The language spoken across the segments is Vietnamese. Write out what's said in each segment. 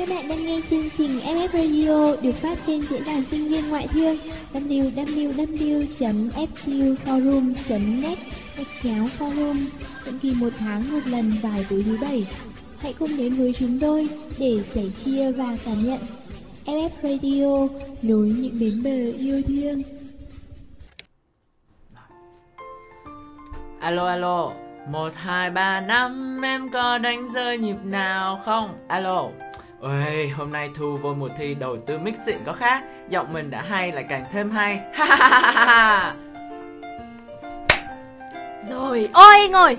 Các bạn đang nghe chương trình FF Radio được phát trên diễn đàn sinh viên ngoại thương www.fcuforum.net gạch chéo forum định kỳ một tháng một lần vào tối thứ bảy. Hãy cùng đến với chúng tôi để sẻ chia và cảm nhận. FF Radio nối những bến bờ yêu thương. Alo alo 1, 2, 3, 5 Em có đánh rơi nhịp nào không Alo Ôi, hôm nay Thu vô một thi đầu tư mix xịn có khác. Giọng mình đã hay lại càng thêm hay. Ha ha ha ha ha Rồi, ôi anh ơi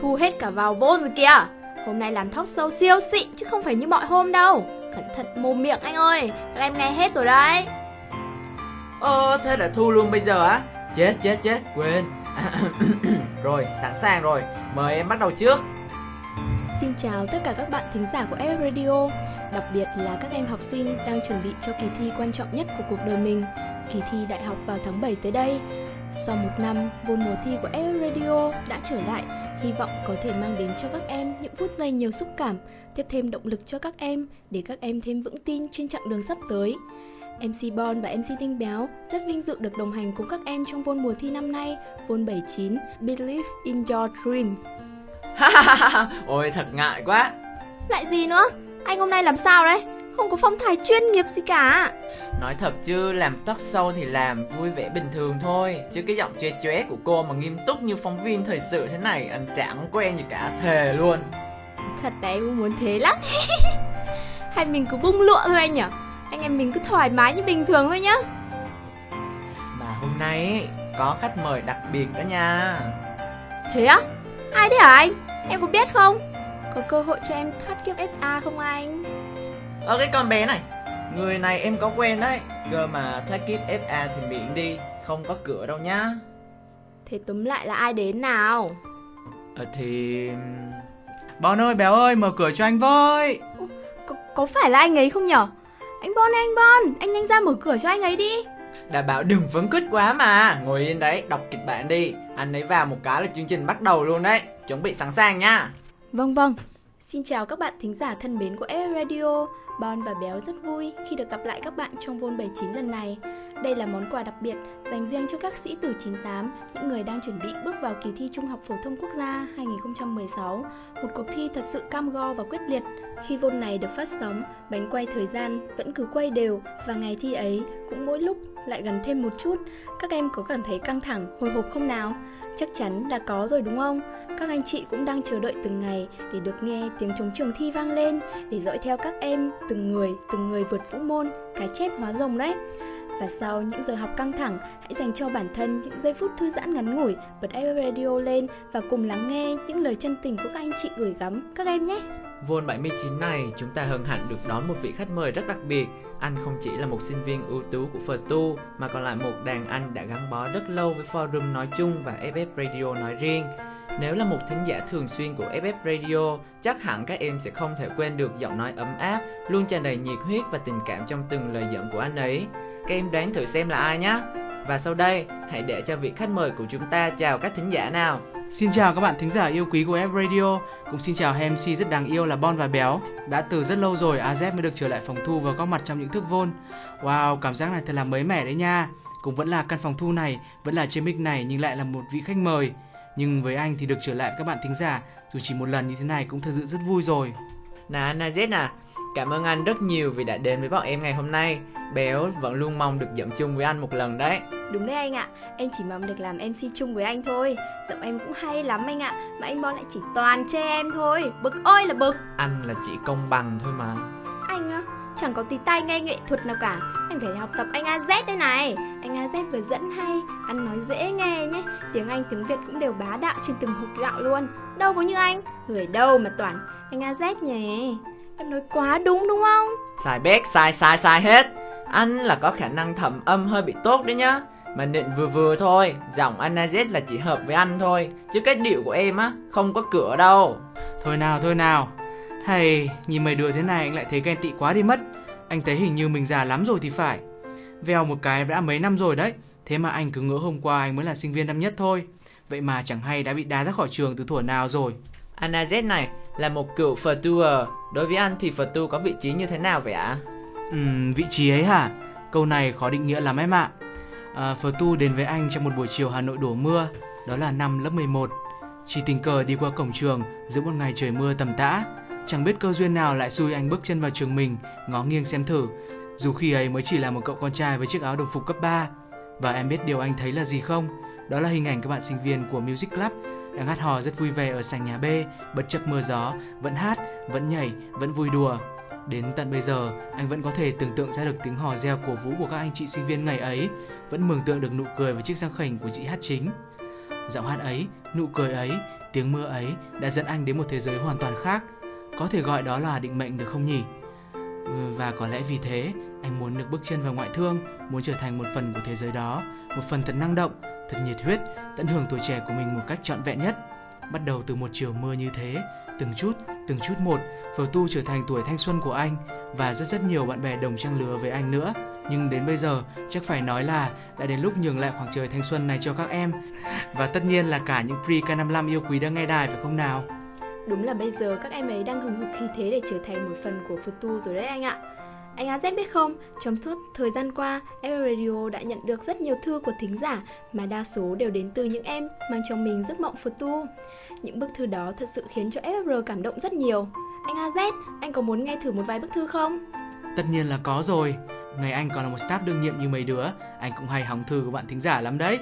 Thu hết cả vào vôn rồi kìa. Hôm nay làm talk show siêu xịn chứ không phải như mọi hôm đâu. Cẩn thận mồm miệng anh ơi Các em nghe hết rồi đấy. Ơ, thế đã Thu luôn bây giờ á. Chết chết chết, quên. Rồi, sẵn sàng rồi. Mời em bắt đầu trước Xin chào tất cả các bạn thính giả của FF Radio Đặc biệt là các em học sinh đang chuẩn bị cho kỳ thi quan trọng nhất của cuộc đời mình Kỳ thi đại học vào tháng 7 tới đây Sau một năm, vô mùa thi của FF Radio đã trở lại Hy vọng có thể mang đến cho các em những phút giây nhiều xúc cảm Tiếp thêm động lực cho các em để các em thêm vững tin trên chặng đường sắp tới MC Bon và MC Tinh Béo rất vinh dự được đồng hành cùng các em trong vôn mùa thi năm nay, vôn 79 Believe in Your Dream. Ôi thật ngại quá Lại gì nữa? Anh hôm nay làm sao đấy? Không có phong thái chuyên nghiệp gì cả. Nói thật chứ làm talk show thì làm vui vẻ bình thường thôi Chứ cái giọng chóe chóe của cô mà nghiêm túc như phóng viên thời sự thế này Anh chẳng quen gì cả thề luôn Thật đấy, em muốn thế lắm. Hay mình cứ bung lụa thôi anh nhỉ? Anh em mình cứ thoải mái như bình thường thôi nhá. Mà hôm nay có khách mời đặc biệt đó nha Thế á? Ai thế hả anh? Em có biết không? Có cơ hội cho em thoát kiếp FA không anh? Ơ cái con bé này Người này em có quen đấy Cơ mà thoát kiếp FA thì miệng đi Không có cửa đâu nhá Thế túm lại là ai đến nào? Ờ thì... Bon ơi, béo ơi, mở cửa cho anh với. Có, có phải là anh ấy không nhở? Anh Bon anh Bon, anh nhanh ra mở cửa cho anh ấy đi. Đã bảo đừng phấn khích quá mà Ngồi yên đấy, đọc kịch bản đi Anh ấy vào một cái là chương trình bắt đầu luôn đấy Chuẩn bị sẵn sàng nha Vâng vâng. Xin chào các bạn thính giả thân mến của FF Radio. Bon và Béo rất vui khi được gặp lại các bạn trong Vôn 79 lần này. Đây là món quà đặc biệt dành riêng cho các sĩ tử 98, những người đang chuẩn bị bước vào kỳ thi Trung học phổ thông quốc gia 2016, một cuộc thi thật sự cam go và quyết liệt. Khi Vôn này được phát sóng, bánh quay thời gian vẫn cứ quay đều và ngày thi ấy cũng mỗi lúc lại gần thêm một chút. Các em có cảm thấy căng thẳng, hồi hộp không nào? Chắc chắn là có rồi đúng không? Các anh chị cũng đang chờ đợi từng ngày để được nghe tiếng trống trường thi vang lên, để dõi theo các em từng người, từng người vượt vũ môn, cái chép hóa rồng đấy. Và sau những giờ học căng thẳng, hãy dành cho bản thân những giây phút thư giãn ngắn ngủi, bật FF Radio lên và cùng lắng nghe những lời chân tình của các anh chị gửi gắm các em nhé. Vôn 79 này, chúng ta hân hạnh được đón một vị khách mời rất đặc biệt. Anh không chỉ là một sinh viên ưu tú của Phờ Tu, mà còn là một đàn anh đã gắn bó rất lâu với forum nói chung và FF Radio nói riêng. Nếu là một thính giả thường xuyên của FF Radio, chắc hẳn các em sẽ không thể quên được giọng nói ấm áp, luôn tràn đầy nhiệt huyết và tình cảm trong từng lời dẫn của anh ấy. Các em đoán thử xem là ai nhé. Và sau đây, hãy để cho vị khách mời của chúng ta chào các thính giả nào. Xin chào các bạn thính giả yêu quý của F Radio. Cũng xin chào hai MC rất đáng yêu là Bon và Béo. Đã từ rất lâu rồi AZ mới được trở lại phòng thu và góp mặt trong những thức vôn. Wow, cảm giác này thật là mới mẻ đấy nha. Cũng vẫn là căn phòng thu này, vẫn là trên mic này nhưng lại là một vị khách mời. Nhưng với anh thì được trở lại với các bạn thính giả dù chỉ một lần như thế này cũng thật sự rất vui rồi. Nà Nazet à, cảm ơn anh rất nhiều vì đã đến với bọn em ngày hôm nay. Béo vẫn luôn mong được dẫn chung với anh một lần đấy. Đúng đấy anh ạ, em chỉ mong được làm MC chung với anh thôi. Giọng em cũng hay lắm anh ạ, mà anh Bon lại chỉ toàn chê em thôi. Bực ơi là bực. Anh là chỉ công bằng thôi mà. Anh á, chẳng có tí tay nghe nghệ thuật nào cả. Anh phải học tập anh AZ đây này. Anh AZ vừa dẫn hay, ăn nói dễ nghe nhé. Tiếng Anh, tiếng Việt cũng đều bá đạo trên từng hộp gạo luôn. Đâu có như anh, người đâu mà toàn anh AZ nhỉ. Em nói quá đúng đúng không? Sai bét, sai sai sai hết. Anh là có khả năng thẩm âm hơi bị tốt đấy nhá. Mà nịnh vừa vừa thôi, giọng anh AZ là chỉ hợp với anh thôi. Chứ cái điệu của em á, không có cửa đâu. Thôi nào, thôi nào. Hay, nhìn mấy đứa thế này anh lại thấy ghen tị quá đi mất. Anh thấy hình như mình già lắm rồi thì phải. Vèo một cái đã mấy năm rồi đấy. Thế mà anh cứ ngỡ hôm qua anh mới là sinh viên năm nhất thôi. Vậy mà chẳng hay đã bị đá ra khỏi trường từ thuở nào rồi. Anna Z này là một cựu Phật tour. Đối với anh thì Phật Tu có vị trí như thế nào vậy ạ? Ừm, vị trí ấy hả? Câu này khó định nghĩa lắm em ạ. À, phờ tu đến với anh trong một buổi chiều Hà Nội đổ mưa, đó là năm lớp 11. Chỉ tình cờ đi qua cổng trường giữa một ngày trời mưa tầm tã, chẳng biết cơ duyên nào lại xui anh bước chân vào trường mình, ngó nghiêng xem thử. Dù khi ấy mới chỉ là một cậu con trai với chiếc áo đồng phục cấp 3. Và em biết điều anh thấy là gì không? Đó là hình ảnh các bạn sinh viên của Music Club đang hát hò rất vui vẻ ở sảnh nhà B, bất chấp mưa gió, vẫn hát, vẫn nhảy, vẫn vui đùa. Đến tận bây giờ, anh vẫn có thể tưởng tượng ra được tiếng hò reo cổ vũ của các anh chị sinh viên ngày ấy, vẫn mường tượng được nụ cười và chiếc răng khểnh của chị hát chính. Giọng hát ấy, nụ cười ấy, tiếng mưa ấy đã dẫn anh đến một thế giới hoàn toàn khác. Có thể gọi đó là định mệnh được không nhỉ? Ừ, và có lẽ vì thế, anh muốn được bước chân vào ngoại thương, muốn trở thành một phần của thế giới đó, một phần thật năng động, thật nhiệt huyết, tận hưởng tuổi trẻ của mình một cách trọn vẹn nhất. Bắt đầu từ một chiều mưa như thế, từng chút, từng chút một, Phở Tu trở thành tuổi thanh xuân của anh và rất rất nhiều bạn bè đồng trang lứa với anh nữa. Nhưng đến bây giờ, chắc phải nói là đã đến lúc nhường lại khoảng trời thanh xuân này cho các em. Và tất nhiên là cả những pre K55 yêu quý đang nghe đài phải không nào? Đúng là bây giờ các em ấy đang hừng hực khí thế để trở thành một phần của Phật Tu rồi đấy anh ạ. Anh AZ biết không, trong suốt thời gian qua, FM Radio đã nhận được rất nhiều thư của thính giả mà đa số đều đến từ những em mang trong mình giấc mộng Phật tu. Những bức thư đó thật sự khiến cho FR cảm động rất nhiều. Anh AZ, anh có muốn nghe thử một vài bức thư không? Tất nhiên là có rồi. Ngày anh còn là một staff đương nhiệm như mấy đứa, anh cũng hay hóng thư của bạn thính giả lắm đấy.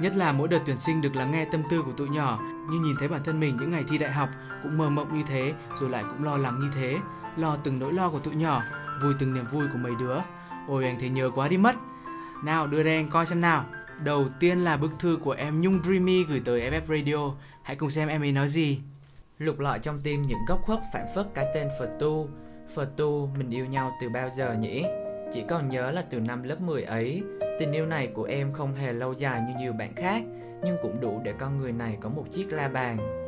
Nhất là mỗi đợt tuyển sinh được lắng nghe tâm tư của tụi nhỏ, như nhìn thấy bản thân mình những ngày thi đại học cũng mơ mộng như thế, rồi lại cũng lo lắng như thế, lo từng nỗi lo của tụi nhỏ, vui từng niềm vui của mấy đứa. Ôi anh thấy nhớ quá đi mất. Nào đưa đây anh coi xem nào. Đầu tiên là bức thư của em Nhung Dreamy gửi tới FF Radio. Hãy cùng xem em ấy nói gì. Lục lọi trong tim những góc khuất phản phất cái tên Phật Tu. Phật Tu, mình yêu nhau từ bao giờ nhỉ? Chỉ còn nhớ là từ năm lớp 10 ấy, tình yêu này của em không hề lâu dài như nhiều bạn khác, nhưng cũng đủ để con người này có một chiếc la bàn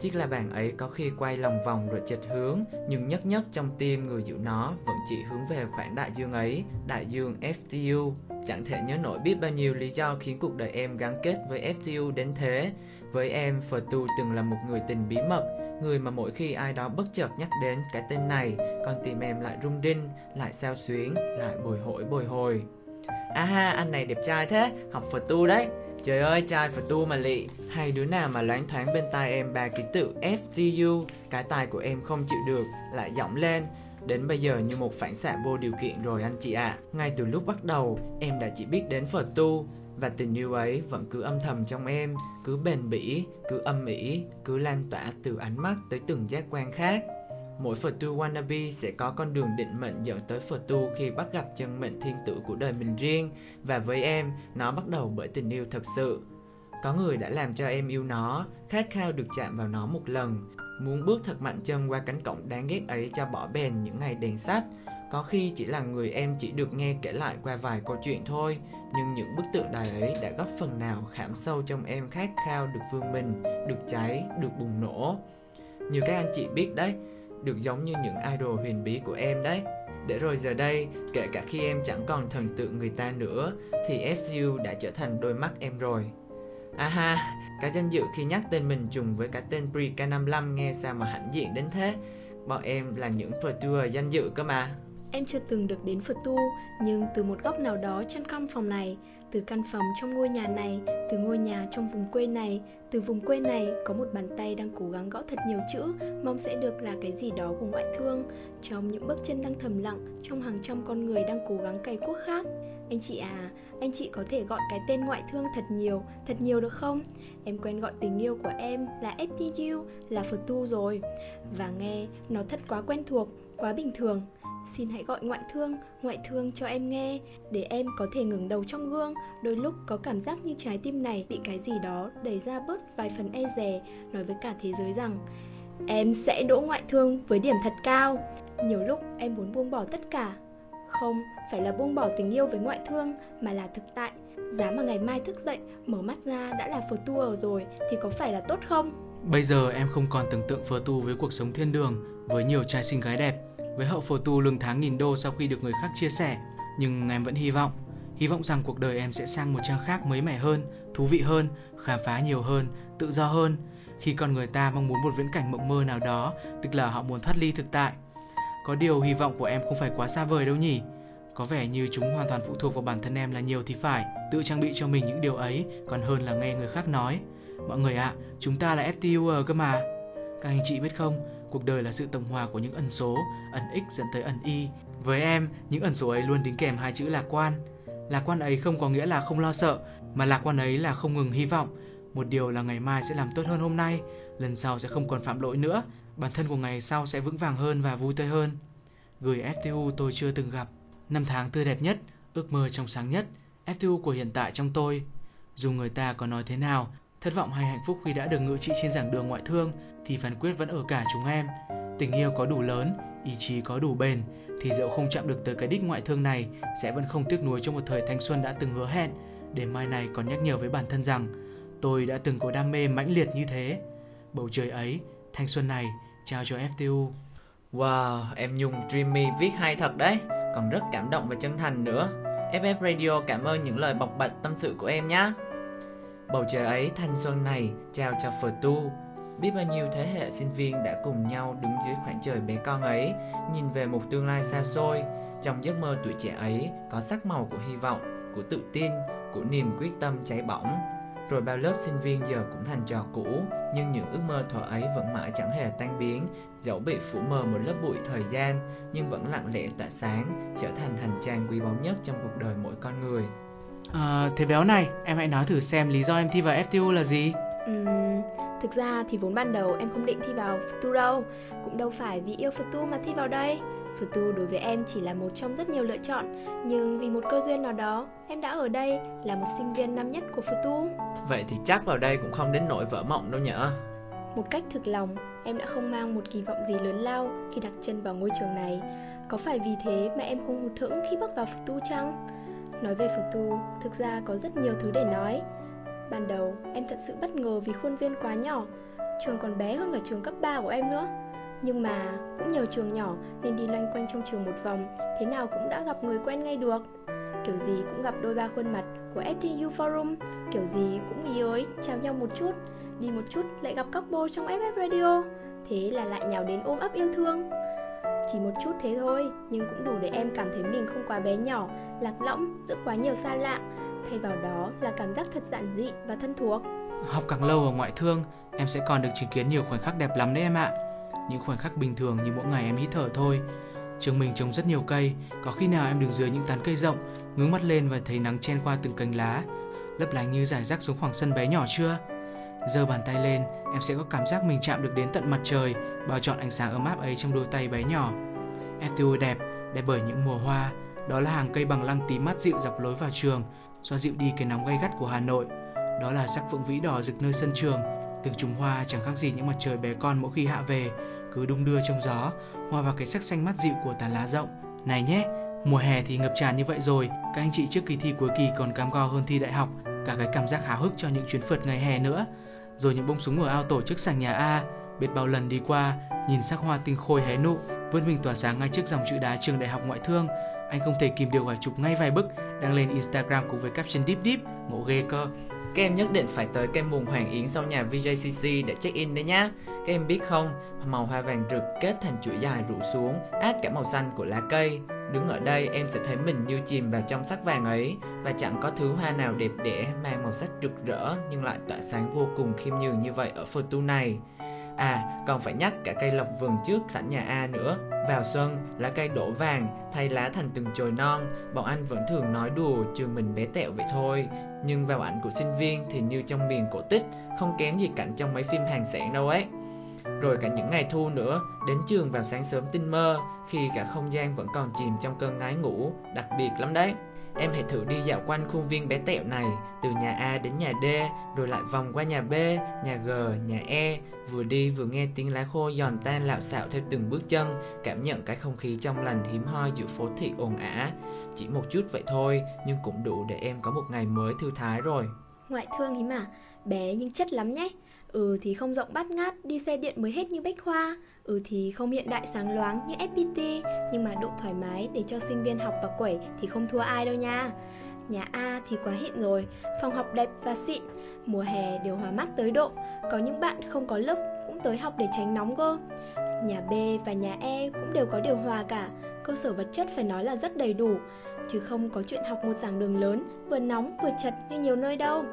Chiếc la bàn ấy có khi quay lòng vòng rồi chệch hướng, nhưng nhất nhất trong tim người giữ nó vẫn chỉ hướng về khoảng đại dương ấy, đại dương FTU. Chẳng thể nhớ nổi biết bao nhiêu lý do khiến cuộc đời em gắn kết với FTU đến thế. Với em, Phật Tu từng là một người tình bí mật, người mà mỗi khi ai đó bất chợt nhắc đến cái tên này, con tim em lại rung rinh, lại sao xuyến, lại bồi hồi bồi hồi. aha anh này đẹp trai thế, học Phật Tu đấy. Trời ơi, trai Phật tu mà lị. Hay đứa nào mà loáng thoáng bên tai em ba ký tự FTU Cái tai của em không chịu được Lại giọng lên. Đến bây giờ như một phản xạ vô điều kiện rồi anh chị ạ. À. Ngay từ lúc bắt đầu Em đã chỉ biết đến Phật tu. Và tình yêu ấy vẫn cứ âm thầm trong em Cứ bền bỉ, cứ âm ỉ Cứ lan tỏa từ ánh mắt tới từng giác quan khác. Mỗi Phật tu wannabe sẽ có con đường định mệnh dẫn tới Phật tu khi bắt gặp chân mệnh thiên tử của đời mình riêng và với em, nó bắt đầu bởi tình yêu thật sự. Có người đã làm cho em yêu nó, khát khao được chạm vào nó một lần, muốn bước thật mạnh chân qua cánh cổng đáng ghét ấy cho bỏ bền những ngày đèn sách. Có khi chỉ là người em chỉ được nghe kể lại qua vài câu chuyện thôi, nhưng những bức tượng đài ấy đã góp phần nào khảm sâu trong em khát khao được vươn mình, được cháy, được bùng nổ. Như các anh chị biết đấy, được giống như những idol huyền bí của em đấy. Để rồi giờ đây, kể cả khi em chẳng còn thần tượng người ta nữa, thì FU đã trở thành đôi mắt em rồi. À ha, cái danh dự khi nhắc tên mình trùng với cái tên Pri K55 nghe sao mà hãnh diện đến thế. Bọn em là những Phật tour danh dự cơ mà. Em chưa từng được đến Phật tu, nhưng từ một góc nào đó trên căn phòng này, từ căn phòng trong ngôi nhà này, từ ngôi nhà trong vùng quê này, từ vùng quê này có một bàn tay đang cố gắng gõ thật nhiều chữ, mong sẽ được là cái gì đó của ngoại thương. Trong những bước chân đang thầm lặng, trong hàng trăm con người đang cố gắng cày cuốc khác. Anh chị à, anh chị có thể gọi cái tên ngoại thương thật nhiều, thật nhiều được không? Em quen gọi tình yêu của em là FTU, là Phật tu rồi. Và nghe nó thật quá quen thuộc, quá bình thường xin hãy gọi ngoại thương ngoại thương cho em nghe, để em có thể ngừng đầu trong gương. Đôi lúc có cảm giác như trái tim này bị cái gì đó đẩy ra bớt vài phần e dè, nói với cả thế giới rằng, em sẽ đỗ ngoại thương với điểm thật cao. Nhiều lúc em muốn buông bỏ tất cả. Không phải là buông bỏ tình yêu với ngoại thương, mà là thực tại. Giá mà ngày mai thức dậy, mở mắt ra đã là phở tu rồi, thì có phải là tốt không? Bây giờ em không còn tưởng tượng phở tu với cuộc sống thiên đường, với nhiều trai xinh gái đẹp với hậu phổ tu lương tháng nghìn đô sau khi được người khác chia sẻ nhưng em vẫn hy vọng Hy vọng rằng cuộc đời em sẽ sang một trang khác mới mẻ hơn, thú vị hơn, khám phá nhiều hơn, tự do hơn. Khi con người ta mong muốn một viễn cảnh mộng mơ nào đó, tức là họ muốn thoát ly thực tại. Có điều hy vọng của em không phải quá xa vời đâu nhỉ? Có vẻ như chúng hoàn toàn phụ thuộc vào bản thân em là nhiều thì phải, tự trang bị cho mình những điều ấy còn hơn là nghe người khác nói. Mọi người ạ, à, chúng ta là FTU cơ mà. Các anh chị biết không, cuộc đời là sự tổng hòa của những ẩn số, ẩn x dẫn tới ẩn y. Với em, những ẩn số ấy luôn đính kèm hai chữ lạc quan. Lạc quan ấy không có nghĩa là không lo sợ, mà lạc quan ấy là không ngừng hy vọng. Một điều là ngày mai sẽ làm tốt hơn hôm nay, lần sau sẽ không còn phạm lỗi nữa, bản thân của ngày sau sẽ vững vàng hơn và vui tươi hơn. Gửi FTU tôi chưa từng gặp. Năm tháng tươi đẹp nhất, ước mơ trong sáng nhất, FTU của hiện tại trong tôi. Dù người ta có nói thế nào, thất vọng hay hạnh phúc khi đã được ngự trị trên giảng đường ngoại thương, thì phán quyết vẫn ở cả chúng em. Tình yêu có đủ lớn, ý chí có đủ bền, thì dẫu không chạm được tới cái đích ngoại thương này, sẽ vẫn không tiếc nuối cho một thời thanh xuân đã từng hứa hẹn, để mai này còn nhắc nhở với bản thân rằng tôi đã từng có đam mê mãnh liệt như thế. Bầu trời ấy, thanh xuân này, trao cho FTU. Wow, em Nhung Dreamy viết hay thật đấy, còn rất cảm động và chân thành nữa. FF Radio cảm ơn những lời bộc bạch tâm sự của em nhé. Bầu trời ấy thanh xuân này trao cho Phở Tu, Biết bao nhiêu thế hệ sinh viên đã cùng nhau đứng dưới khoảng trời bé con ấy, nhìn về một tương lai xa xôi. Trong giấc mơ tuổi trẻ ấy có sắc màu của hy vọng, của tự tin, của niềm quyết tâm cháy bỏng. Rồi bao lớp sinh viên giờ cũng thành trò cũ, nhưng những ước mơ thuở ấy vẫn mãi chẳng hề tan biến, dẫu bị phủ mờ một lớp bụi thời gian, nhưng vẫn lặng lẽ tỏa sáng, trở thành hành trang quý báu nhất trong cuộc đời mỗi con người. À, thế béo này, em hãy nói thử xem lý do em thi vào FTU là gì? Uhm, thực ra thì vốn ban đầu em không định thi vào FTU đâu Cũng đâu phải vì yêu FTU mà thi vào đây. FTU đối với em chỉ là một trong rất nhiều lựa chọn Nhưng vì một cơ duyên nào đó Em đã ở đây là một sinh viên năm nhất của FTU Vậy thì chắc vào đây cũng không đến nỗi vỡ mộng đâu nhở? Một cách thực lòng Em đã không mang một kỳ vọng gì lớn lao Khi đặt chân vào ngôi trường này. Có phải vì thế mà em không hụt hẫng khi bước vào FTU chăng? Nói về FTU, thực ra có rất nhiều thứ để nói Ban đầu, em thật sự bất ngờ vì khuôn viên quá nhỏ, trường còn bé hơn cả trường cấp 3 của em nữa. Nhưng mà cũng nhờ trường nhỏ nên đi loanh quanh trong trường một vòng, thế nào cũng đã gặp người quen ngay được. Kiểu gì cũng gặp đôi ba khuôn mặt của FTU Forum, kiểu gì cũng ý ới, chào nhau một chút, đi một chút lại gặp các bô trong FF Radio. Thế là lại nhào đến ôm ấp yêu thương. Chỉ một chút thế thôi, nhưng cũng đủ để em cảm thấy mình không quá bé nhỏ, lạc lõng giữa quá nhiều xa lạ, thay vào đó là cảm giác thật giản dị và thân thuộc. Học càng lâu ở ngoại thương, em sẽ còn được chứng kiến nhiều khoảnh khắc đẹp lắm đấy em ạ. Những khoảnh khắc bình thường như mỗi ngày em hít thở thôi. Trường mình trồng rất nhiều cây, có khi nào em đứng dưới những tán cây rộng, ngước mắt lên và thấy nắng chen qua từng cành lá, lấp lánh như giải rác xuống khoảng sân bé nhỏ chưa? Giơ bàn tay lên, em sẽ có cảm giác mình chạm được đến tận mặt trời, bao trọn ánh sáng ấm áp ấy trong đôi tay bé nhỏ. FTU đẹp, đẹp bởi những mùa hoa, đó là hàng cây bằng lăng tím mát dịu dọc lối vào trường, xoa dịu đi cái nóng gay gắt của Hà Nội. Đó là sắc phượng vĩ đỏ rực nơi sân trường, từng chùm hoa chẳng khác gì những mặt trời bé con mỗi khi hạ về, cứ đung đưa trong gió, hòa vào cái sắc xanh mát dịu của tán lá rộng. Này nhé, mùa hè thì ngập tràn như vậy rồi, các anh chị trước kỳ thi cuối kỳ còn cam go hơn thi đại học, cả cái cảm giác háo hức cho những chuyến phượt ngày hè nữa. Rồi những bông súng ở ao tổ chức sảnh nhà A, biết bao lần đi qua, nhìn sắc hoa tinh khôi hé nụ, vươn mình tỏa sáng ngay trước dòng chữ đá trường đại học ngoại thương, anh không thể kìm được và chụp ngay vài bức đăng lên Instagram cùng với caption deep deep, ngộ ghê cơ. Các em nhất định phải tới cây mùng Hoàng Yến sau nhà VJCC để check in đấy nhá. Các em biết không, màu hoa vàng rực kết thành chuỗi dài rủ xuống, át cả màu xanh của lá cây. Đứng ở đây em sẽ thấy mình như chìm vào trong sắc vàng ấy và chẳng có thứ hoa nào đẹp đẽ mang màu sắc rực rỡ nhưng lại tỏa sáng vô cùng khiêm nhường như vậy ở photo này. À, còn phải nhắc cả cây lộc vườn trước sẵn nhà A nữa. Vào xuân, lá cây đổ vàng, thay lá thành từng chồi non, bọn anh vẫn thường nói đùa trường mình bé tẹo vậy thôi. Nhưng vào ảnh của sinh viên thì như trong miền cổ tích, không kém gì cảnh trong mấy phim hàng sản đâu ấy. Rồi cả những ngày thu nữa, đến trường vào sáng sớm tinh mơ, khi cả không gian vẫn còn chìm trong cơn ngái ngủ, đặc biệt lắm đấy. Em hãy thử đi dạo quanh khuôn viên bé tẹo này, từ nhà A đến nhà D, rồi lại vòng qua nhà B, nhà G, nhà E, vừa đi vừa nghe tiếng lá khô giòn tan lạo xạo theo từng bước chân, cảm nhận cái không khí trong lành hiếm hoi giữa phố thị ồn ả. Chỉ một chút vậy thôi, nhưng cũng đủ để em có một ngày mới thư thái rồi. Ngoại thương ý mà, bé nhưng chất lắm nhé. Ừ thì không rộng bát ngát, đi xe điện mới hết như Bách Khoa. Ừ thì không hiện đại sáng loáng như FPT Nhưng mà độ thoải mái để cho sinh viên học và quẩy thì không thua ai đâu nha. Nhà A thì quá hiện rồi, phòng học đẹp và xịn, mùa hè điều hòa mát tới độ, có những bạn không có lớp cũng tới học để tránh nóng cơ. Nhà B và nhà E cũng đều có điều hòa cả, cơ sở vật chất phải nói là rất đầy đủ, chứ không có chuyện học một giảng đường lớn, vừa nóng vừa chật như nhiều nơi đâu.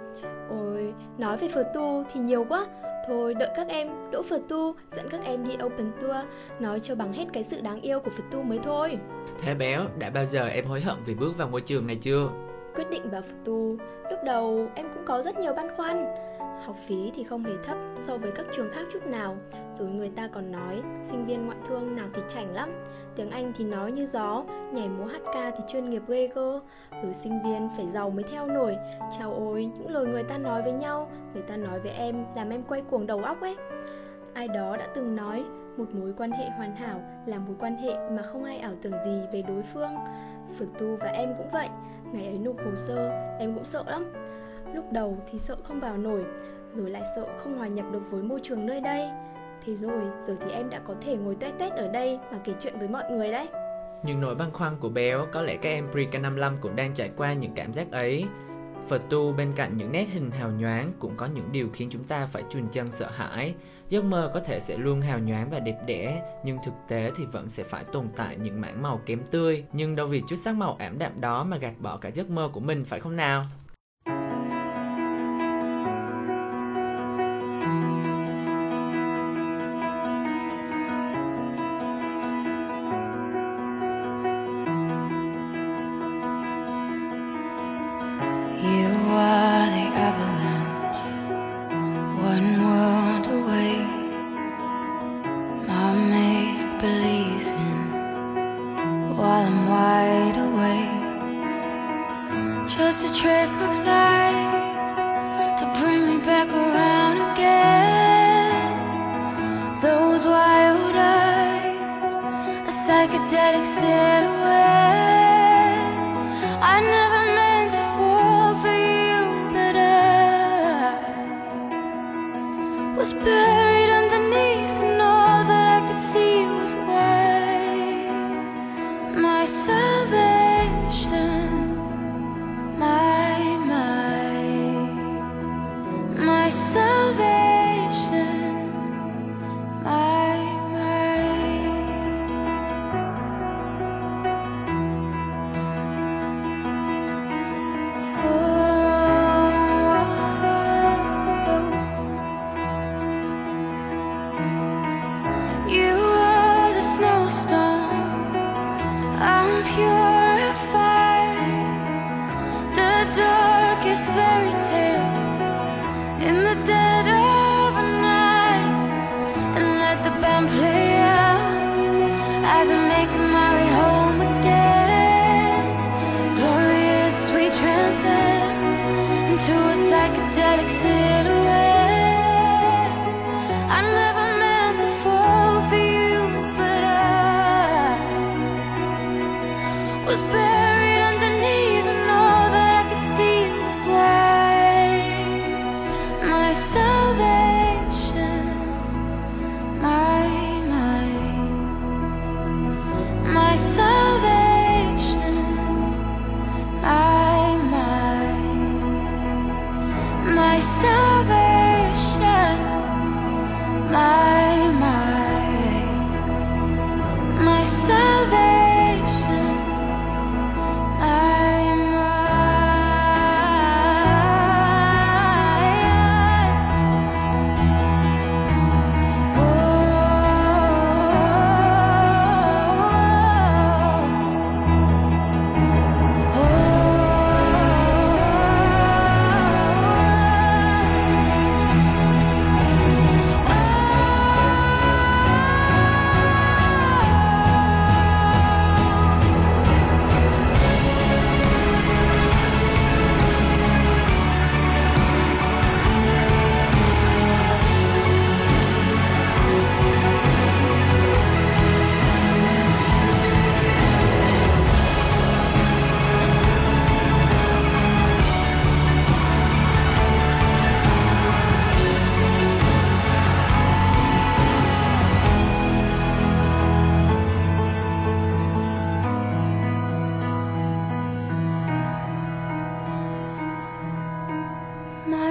Ôi, nói về phở tu thì nhiều quá, Thôi đợi các em đỗ Phật tu dẫn các em đi open tour nói cho bằng hết cái sự đáng yêu của Phật tu mới thôi. Thế béo, đã bao giờ em hối hận vì bước vào ngôi trường này chưa? Quyết định vào Phật tu, lúc đầu em cũng có rất nhiều băn khoăn. Học phí thì không hề thấp so với các trường khác chút nào Rồi người ta còn nói sinh viên ngoại thương nào thì chảnh lắm Tiếng Anh thì nói như gió, nhảy múa hát ca thì chuyên nghiệp ghê cơ Rồi sinh viên phải giàu mới theo nổi. Chào ôi, những lời người ta nói với nhau Người ta nói với em làm em quay cuồng đầu óc ấy. Ai đó đã từng nói một mối quan hệ hoàn hảo là mối quan hệ mà không ai ảo tưởng gì về đối phương. Phật tu và em cũng vậy. Ngày ấy nộp hồ sơ, em cũng sợ lắm. Lúc đầu thì sợ không vào nổi Rồi lại sợ không hòa nhập được với môi trường nơi đây. Thế rồi, giờ thì em đã có thể ngồi tét tét ở đây và kể chuyện với mọi người đấy Nhưng nỗi băn khoăn của béo có lẽ các em pre-K55 cũng đang trải qua những cảm giác ấy Phật tu bên cạnh những nét hình hào nhoáng cũng có những điều khiến chúng ta phải chùn chân sợ hãi. Giấc mơ có thể sẽ luôn hào nhoáng và đẹp đẽ, nhưng thực tế thì vẫn sẽ phải tồn tại những mảng màu kém tươi. Nhưng đâu vì chút sắc màu ảm đạm đó mà gạt bỏ cả giấc mơ của mình phải không nào? this very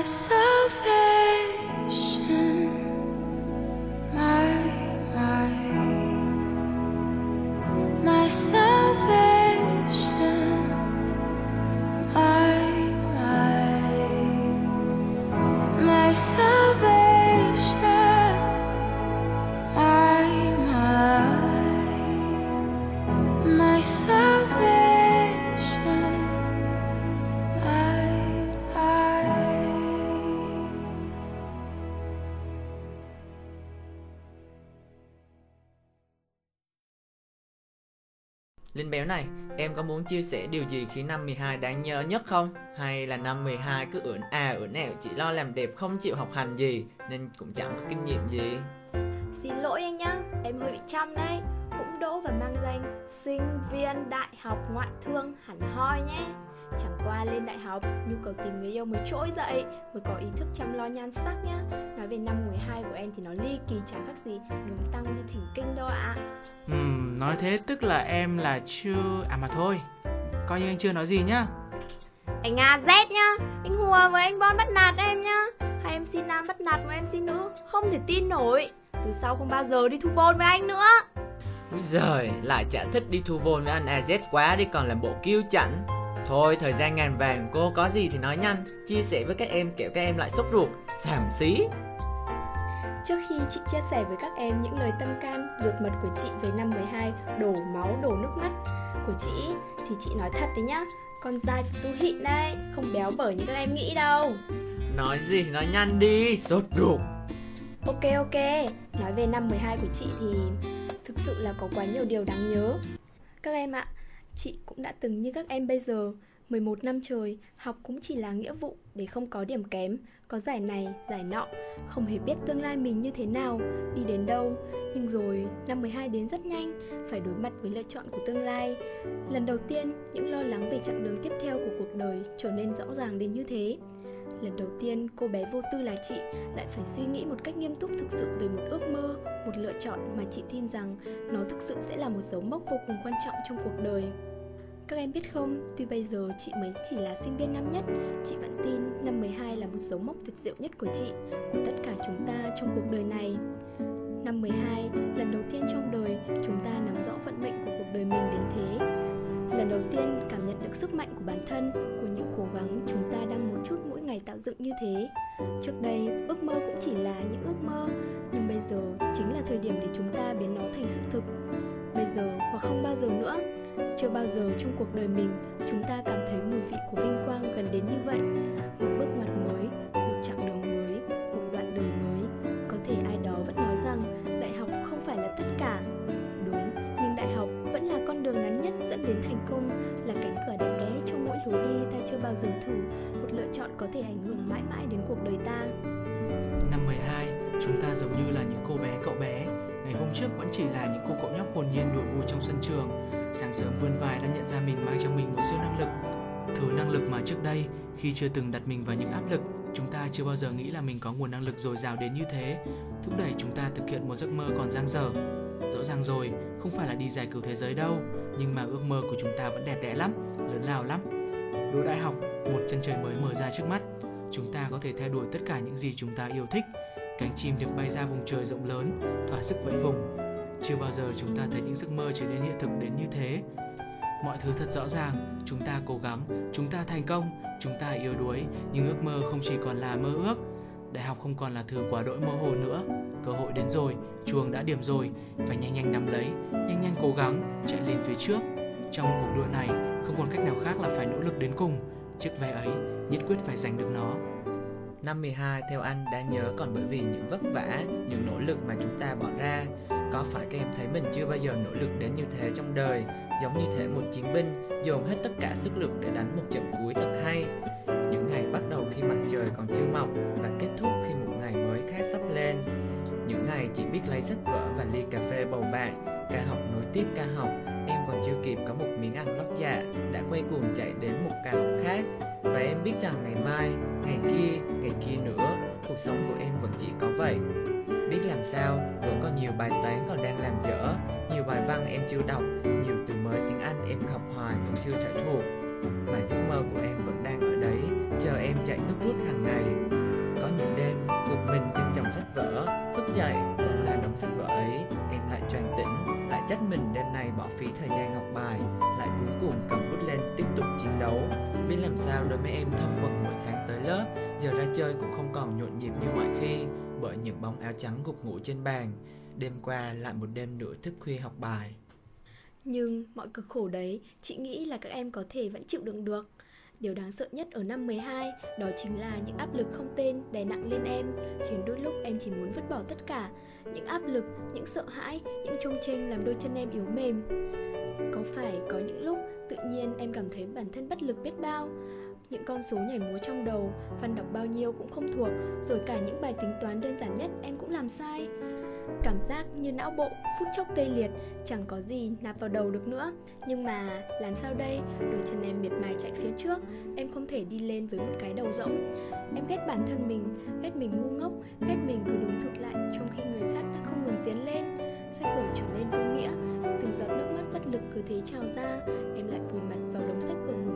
surface Béo này, em có muốn chia sẻ điều gì khi năm 12 đáng nhớ nhất không? Hay là năm 12 cứ ưỡn à ưỡn ẻo chỉ lo làm đẹp không chịu học hành gì nên cũng chẳng có kinh nghiệm gì? Xin lỗi anh nhá, em hơi bị chăm đấy Cũng đỗ và mang danh sinh viên đại học ngoại thương hẳn hoi nhé Chẳng qua lên đại học, nhu cầu tìm người yêu mới trỗi dậy Mới có ý thức chăm lo nhan sắc nhá. Nói về năm 12 của em thì nó ly kỳ chả khác gì Đường tăng đi thỉnh kinh đâu ạ. À. Ừm, nói thế tức là em là chưa... À mà thôi, coi như anh chưa nói gì nhá. Anh Nga Z nhá, anh hùa với anh Bon bắt nạt em nhá. Hai em xin nam bắt nạt một em xin nữ, không thể tin nổi. Từ sau không bao giờ đi thu vôn với anh nữa. Úi giời, lại chả thích đi thu vôn với anh AZ quá đi còn làm bộ kiêu chảnh Thôi thời gian ngàn vàng cô có gì thì nói nhanh. Chia sẻ với các em kiểu các em lại sốt ruột. Xàm xí. Trước khi chị chia sẻ với các em những lời tâm can, ruột mật của chị về năm 12 đổ máu, đổ nước mắt của chị thì chị nói thật đấy nhá. Con dai tu hịn đây, không béo bởi như các em nghĩ đâu. Nói gì thì nói nhanh đi, sốt ruột. Ok ok, nói về năm 12 của chị thì thực sự là có quá nhiều điều đáng nhớ. Các em ạ, Chị cũng đã từng như các em bây giờ 11 năm trời, học cũng chỉ là nghĩa vụ để không có điểm kém, có giải này, giải nọ, không hề biết tương lai mình như thế nào, đi đến đâu. Nhưng rồi, năm 12 đến rất nhanh, phải đối mặt với lựa chọn của tương lai. Lần đầu tiên, những lo lắng về chặng đường tiếp theo của cuộc đời trở nên rõ ràng đến như thế. Lần đầu tiên, cô bé vô tư là chị lại phải suy nghĩ một cách nghiêm túc thực sự về một ước mơ, một lựa chọn mà chị tin rằng nó thực sự sẽ là một dấu mốc vô cùng quan trọng trong cuộc đời. Các em biết không, tuy bây giờ chị mới chỉ là sinh viên năm nhất, chị vẫn tin năm 12 là một dấu mốc tuyệt diệu nhất của chị, của tất cả chúng ta trong cuộc đời này. Năm 12, lần đầu tiên trong đời, chúng ta nắm rõ vận mệnh của cuộc đời mình đến thế. Lần đầu tiên cảm nhận được sức mạnh của bản thân, của những cố gắng chúng ta đang một chút mỗi ngày tạo dựng như thế. Trước đây, ước mơ cũng chỉ là những ước mơ, nhưng bây giờ chính là thời điểm để chúng ta biến nó thành sự thực. Bây giờ hoặc không bao giờ nữa, chưa bao giờ trong cuộc đời mình chúng ta cảm thấy mùi vị của vinh quang gần đến như vậy. Một bước ngoặt mới, một chặng đường mới, một đoạn đường mới. Có thể ai đó vẫn nói rằng đại học không phải là tất cả là con đường ngắn nhất dẫn đến thành công, là cánh cửa đẹp đẽ cho mỗi lối đi ta chưa bao giờ thử, một lựa chọn có thể ảnh hưởng mãi mãi đến cuộc đời ta. Năm 12, chúng ta giống như là những cô bé cậu bé. Ngày hôm trước vẫn chỉ là những cô cậu nhóc hồn nhiên đùa vui trong sân trường. Sáng sớm vươn vai đã nhận ra mình mang trong mình một siêu năng lực. Thứ năng lực mà trước đây khi chưa từng đặt mình vào những áp lực Chúng ta chưa bao giờ nghĩ là mình có nguồn năng lực dồi dào đến như thế. Thúc đẩy chúng ta thực hiện một giấc mơ còn dang dở. Rõ ràng rồi, không phải là đi giải cứu thế giới đâu Nhưng mà ước mơ của chúng ta vẫn đẹp đẽ lắm, lớn lao lắm Đỗ đại học, một chân trời mới mở ra trước mắt Chúng ta có thể theo đuổi tất cả những gì chúng ta yêu thích cánh chim được bay ra vùng trời rộng lớn, thỏa sức vẫy vùng. Chưa bao giờ chúng ta thấy những giấc mơ trở nên hiện thực đến như thế. Mọi thứ thật rõ ràng, chúng ta cố gắng, chúng ta thành công, chúng ta yếu đuối, nhưng ước mơ không chỉ còn là mơ ước. Đại học không còn là thứ quá đỗi mơ hồ nữa. Cơ hội đến rồi, chuông đã điểm rồi, phải nhanh nhanh nắm lấy, nhanh nhanh cố gắng, chạy lên phía trước. Trong cuộc đua này, không còn cách nào khác là phải nỗ lực đến cùng. Chiếc vé ấy, nhất quyết phải giành được nó. Năm 12 theo anh đã nhớ còn bởi vì những vất vả, những nỗ lực mà chúng ta bỏ ra. Có phải các em thấy mình chưa bao giờ nỗ lực đến như thế trong đời, giống như thể một chiến binh dồn hết tất cả sức lực để đánh một trận cuối thật hay. Những ngày bắt đầu khi mặt trời còn chưa mọc và này chỉ biết lấy sách vở và ly cà phê bầu bạn, ca học nối tiếp ca học, em còn chưa kịp có một miếng ăn lót dạ đã quay cuồng chạy đến một ca học khác. Và em biết rằng ngày mai ngày kia ngày kia nữa cuộc sống của em vẫn chỉ có vậy. Biết làm sao vẫn còn nhiều bài toán còn đang làm dở. Nhiều bài văn em chưa đọc nhiều từ mới tiếng anh em học hoài vẫn chưa thể thuộc. Mà giấc mơ của em vẫn đang ở đấy chờ em chạy nước rút hàng ngày. Có những đêm một mình trên chồng sách vở thức dậy ấy em lại choàng tỉnh lại trách mình đêm nay bỏ phí thời gian học bài lại cuối cùng cầm bút lên tiếp tục chiến đấu biết làm sao đôi mấy em thông vật buổi sáng tới lớp giờ ra chơi cũng không còn nhộn nhịp như mọi khi bởi những bóng áo trắng gục ngủ trên bàn đêm qua lại một đêm nữa thức khuya học bài Nhưng mọi cực khổ đấy, chị nghĩ là các em có thể vẫn chịu đựng được. Điều đáng sợ nhất ở năm 12 đó chính là những áp lực không tên đè nặng lên em, khiến đôi lúc em chỉ muốn vứt bỏ tất cả. Những áp lực, những sợ hãi, những trông chênh làm đôi chân em yếu mềm. Có phải có những lúc tự nhiên em cảm thấy bản thân bất lực biết bao, những con số nhảy múa trong đầu, văn đọc bao nhiêu cũng không thuộc, rồi cả những bài tính toán đơn giản nhất em cũng làm sai. Cảm giác như não bộ phút chốc tê liệt, chẳng có gì nạp vào đầu được nữa. Nhưng mà làm sao đây? Đôi chân em miệt mài chạy phía trước, em không thể đi lên với một cái đầu rỗng. Em ghét bản thân mình, ghét mình ngu ngốc, ghét mình cứ đúng thực lại trong khi người khác đang không ngừng tiến lên. Sách vở trở nên vô nghĩa, từng giọt nước mắt bất lực cứ thế trào ra, em lại vùi mặt vào đống sách vở ngổn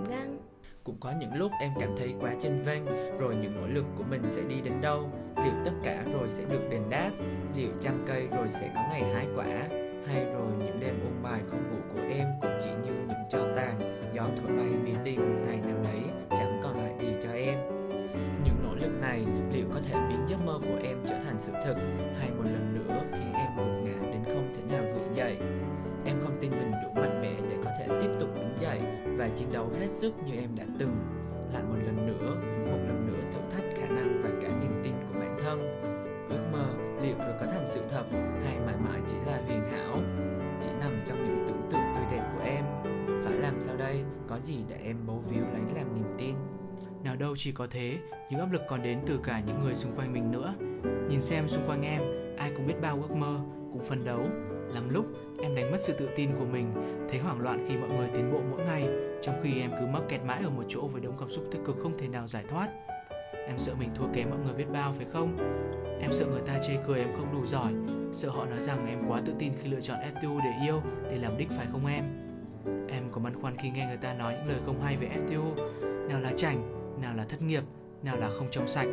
cũng có những lúc em cảm thấy quá chênh vênh, rồi những nỗ lực của mình sẽ đi đến đâu? Liệu tất cả rồi sẽ được đền đáp? Liệu chăn cây rồi sẽ có ngày hái quả? Hay rồi những đêm ôn bài không ngủ của em cũng chỉ như những cho tàn, gió thổi bay biến đi một ngày nào đấy, chẳng còn lại gì cho em? Những nỗ lực này liệu có thể biến giấc mơ của em trở thành sự thực phải chiến đấu hết sức như em đã từng lại một lần nữa một lần nữa thử thách khả năng và cả niềm tin của bản thân. Ước mơ liệu rồi có thành sự thật hay mãi mãi chỉ là huyền ảo chỉ nằm trong những tưởng tượng tươi đẹp của em. Phải làm sao đây? Có gì để em bấu víu lấy làm niềm tin? Nào đâu chỉ có thế, những áp lực còn đến từ cả những người xung quanh mình nữa. Nhìn xem xung quanh em, ai cũng biết bao ước mơ, cũng phấn đấu. Lắm lúc em đánh mất sự tự tin của mình, thấy hoảng loạn khi mọi người tiến bộ mỗi ngày, trong khi em cứ mắc kẹt mãi ở một chỗ với đống cảm xúc tiêu cực không thể nào giải thoát. Em sợ mình thua kém mọi người biết bao phải không? Em sợ người ta chê cười em không đủ giỏi, sợ họ nói rằng em quá tự tin khi lựa chọn FTU để yêu, để làm đích phải không em? Em có băn khoăn khi nghe người ta nói những lời không hay về FTU, nào là chảnh, nào là thất nghiệp, nào là không trong sạch.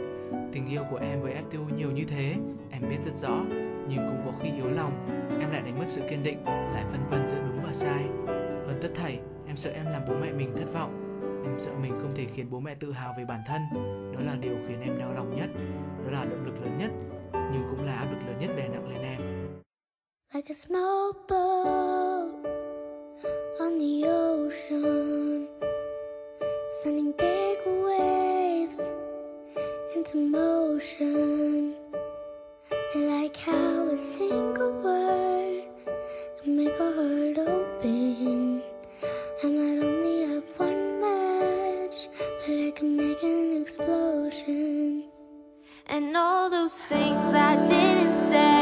Tình yêu của em với FTU nhiều như thế, em biết rất rõ, nhưng cũng có khi yếu lòng, em lại đánh mất sự kiên định, lại phân vân giữa đúng và sai. Hơn tất thảy, em sợ em làm bố mẹ mình thất vọng. Em sợ mình không thể khiến bố mẹ tự hào về bản thân. Đó là điều khiến em đau lòng nhất, đó là động lực lớn nhất, nhưng cũng là áp lực lớn nhất đè nặng lên em. like a small boat on the ocean, sending big waves into motion. I like how a single word can make a heart open. Can make an explosion. And all those things I didn't say,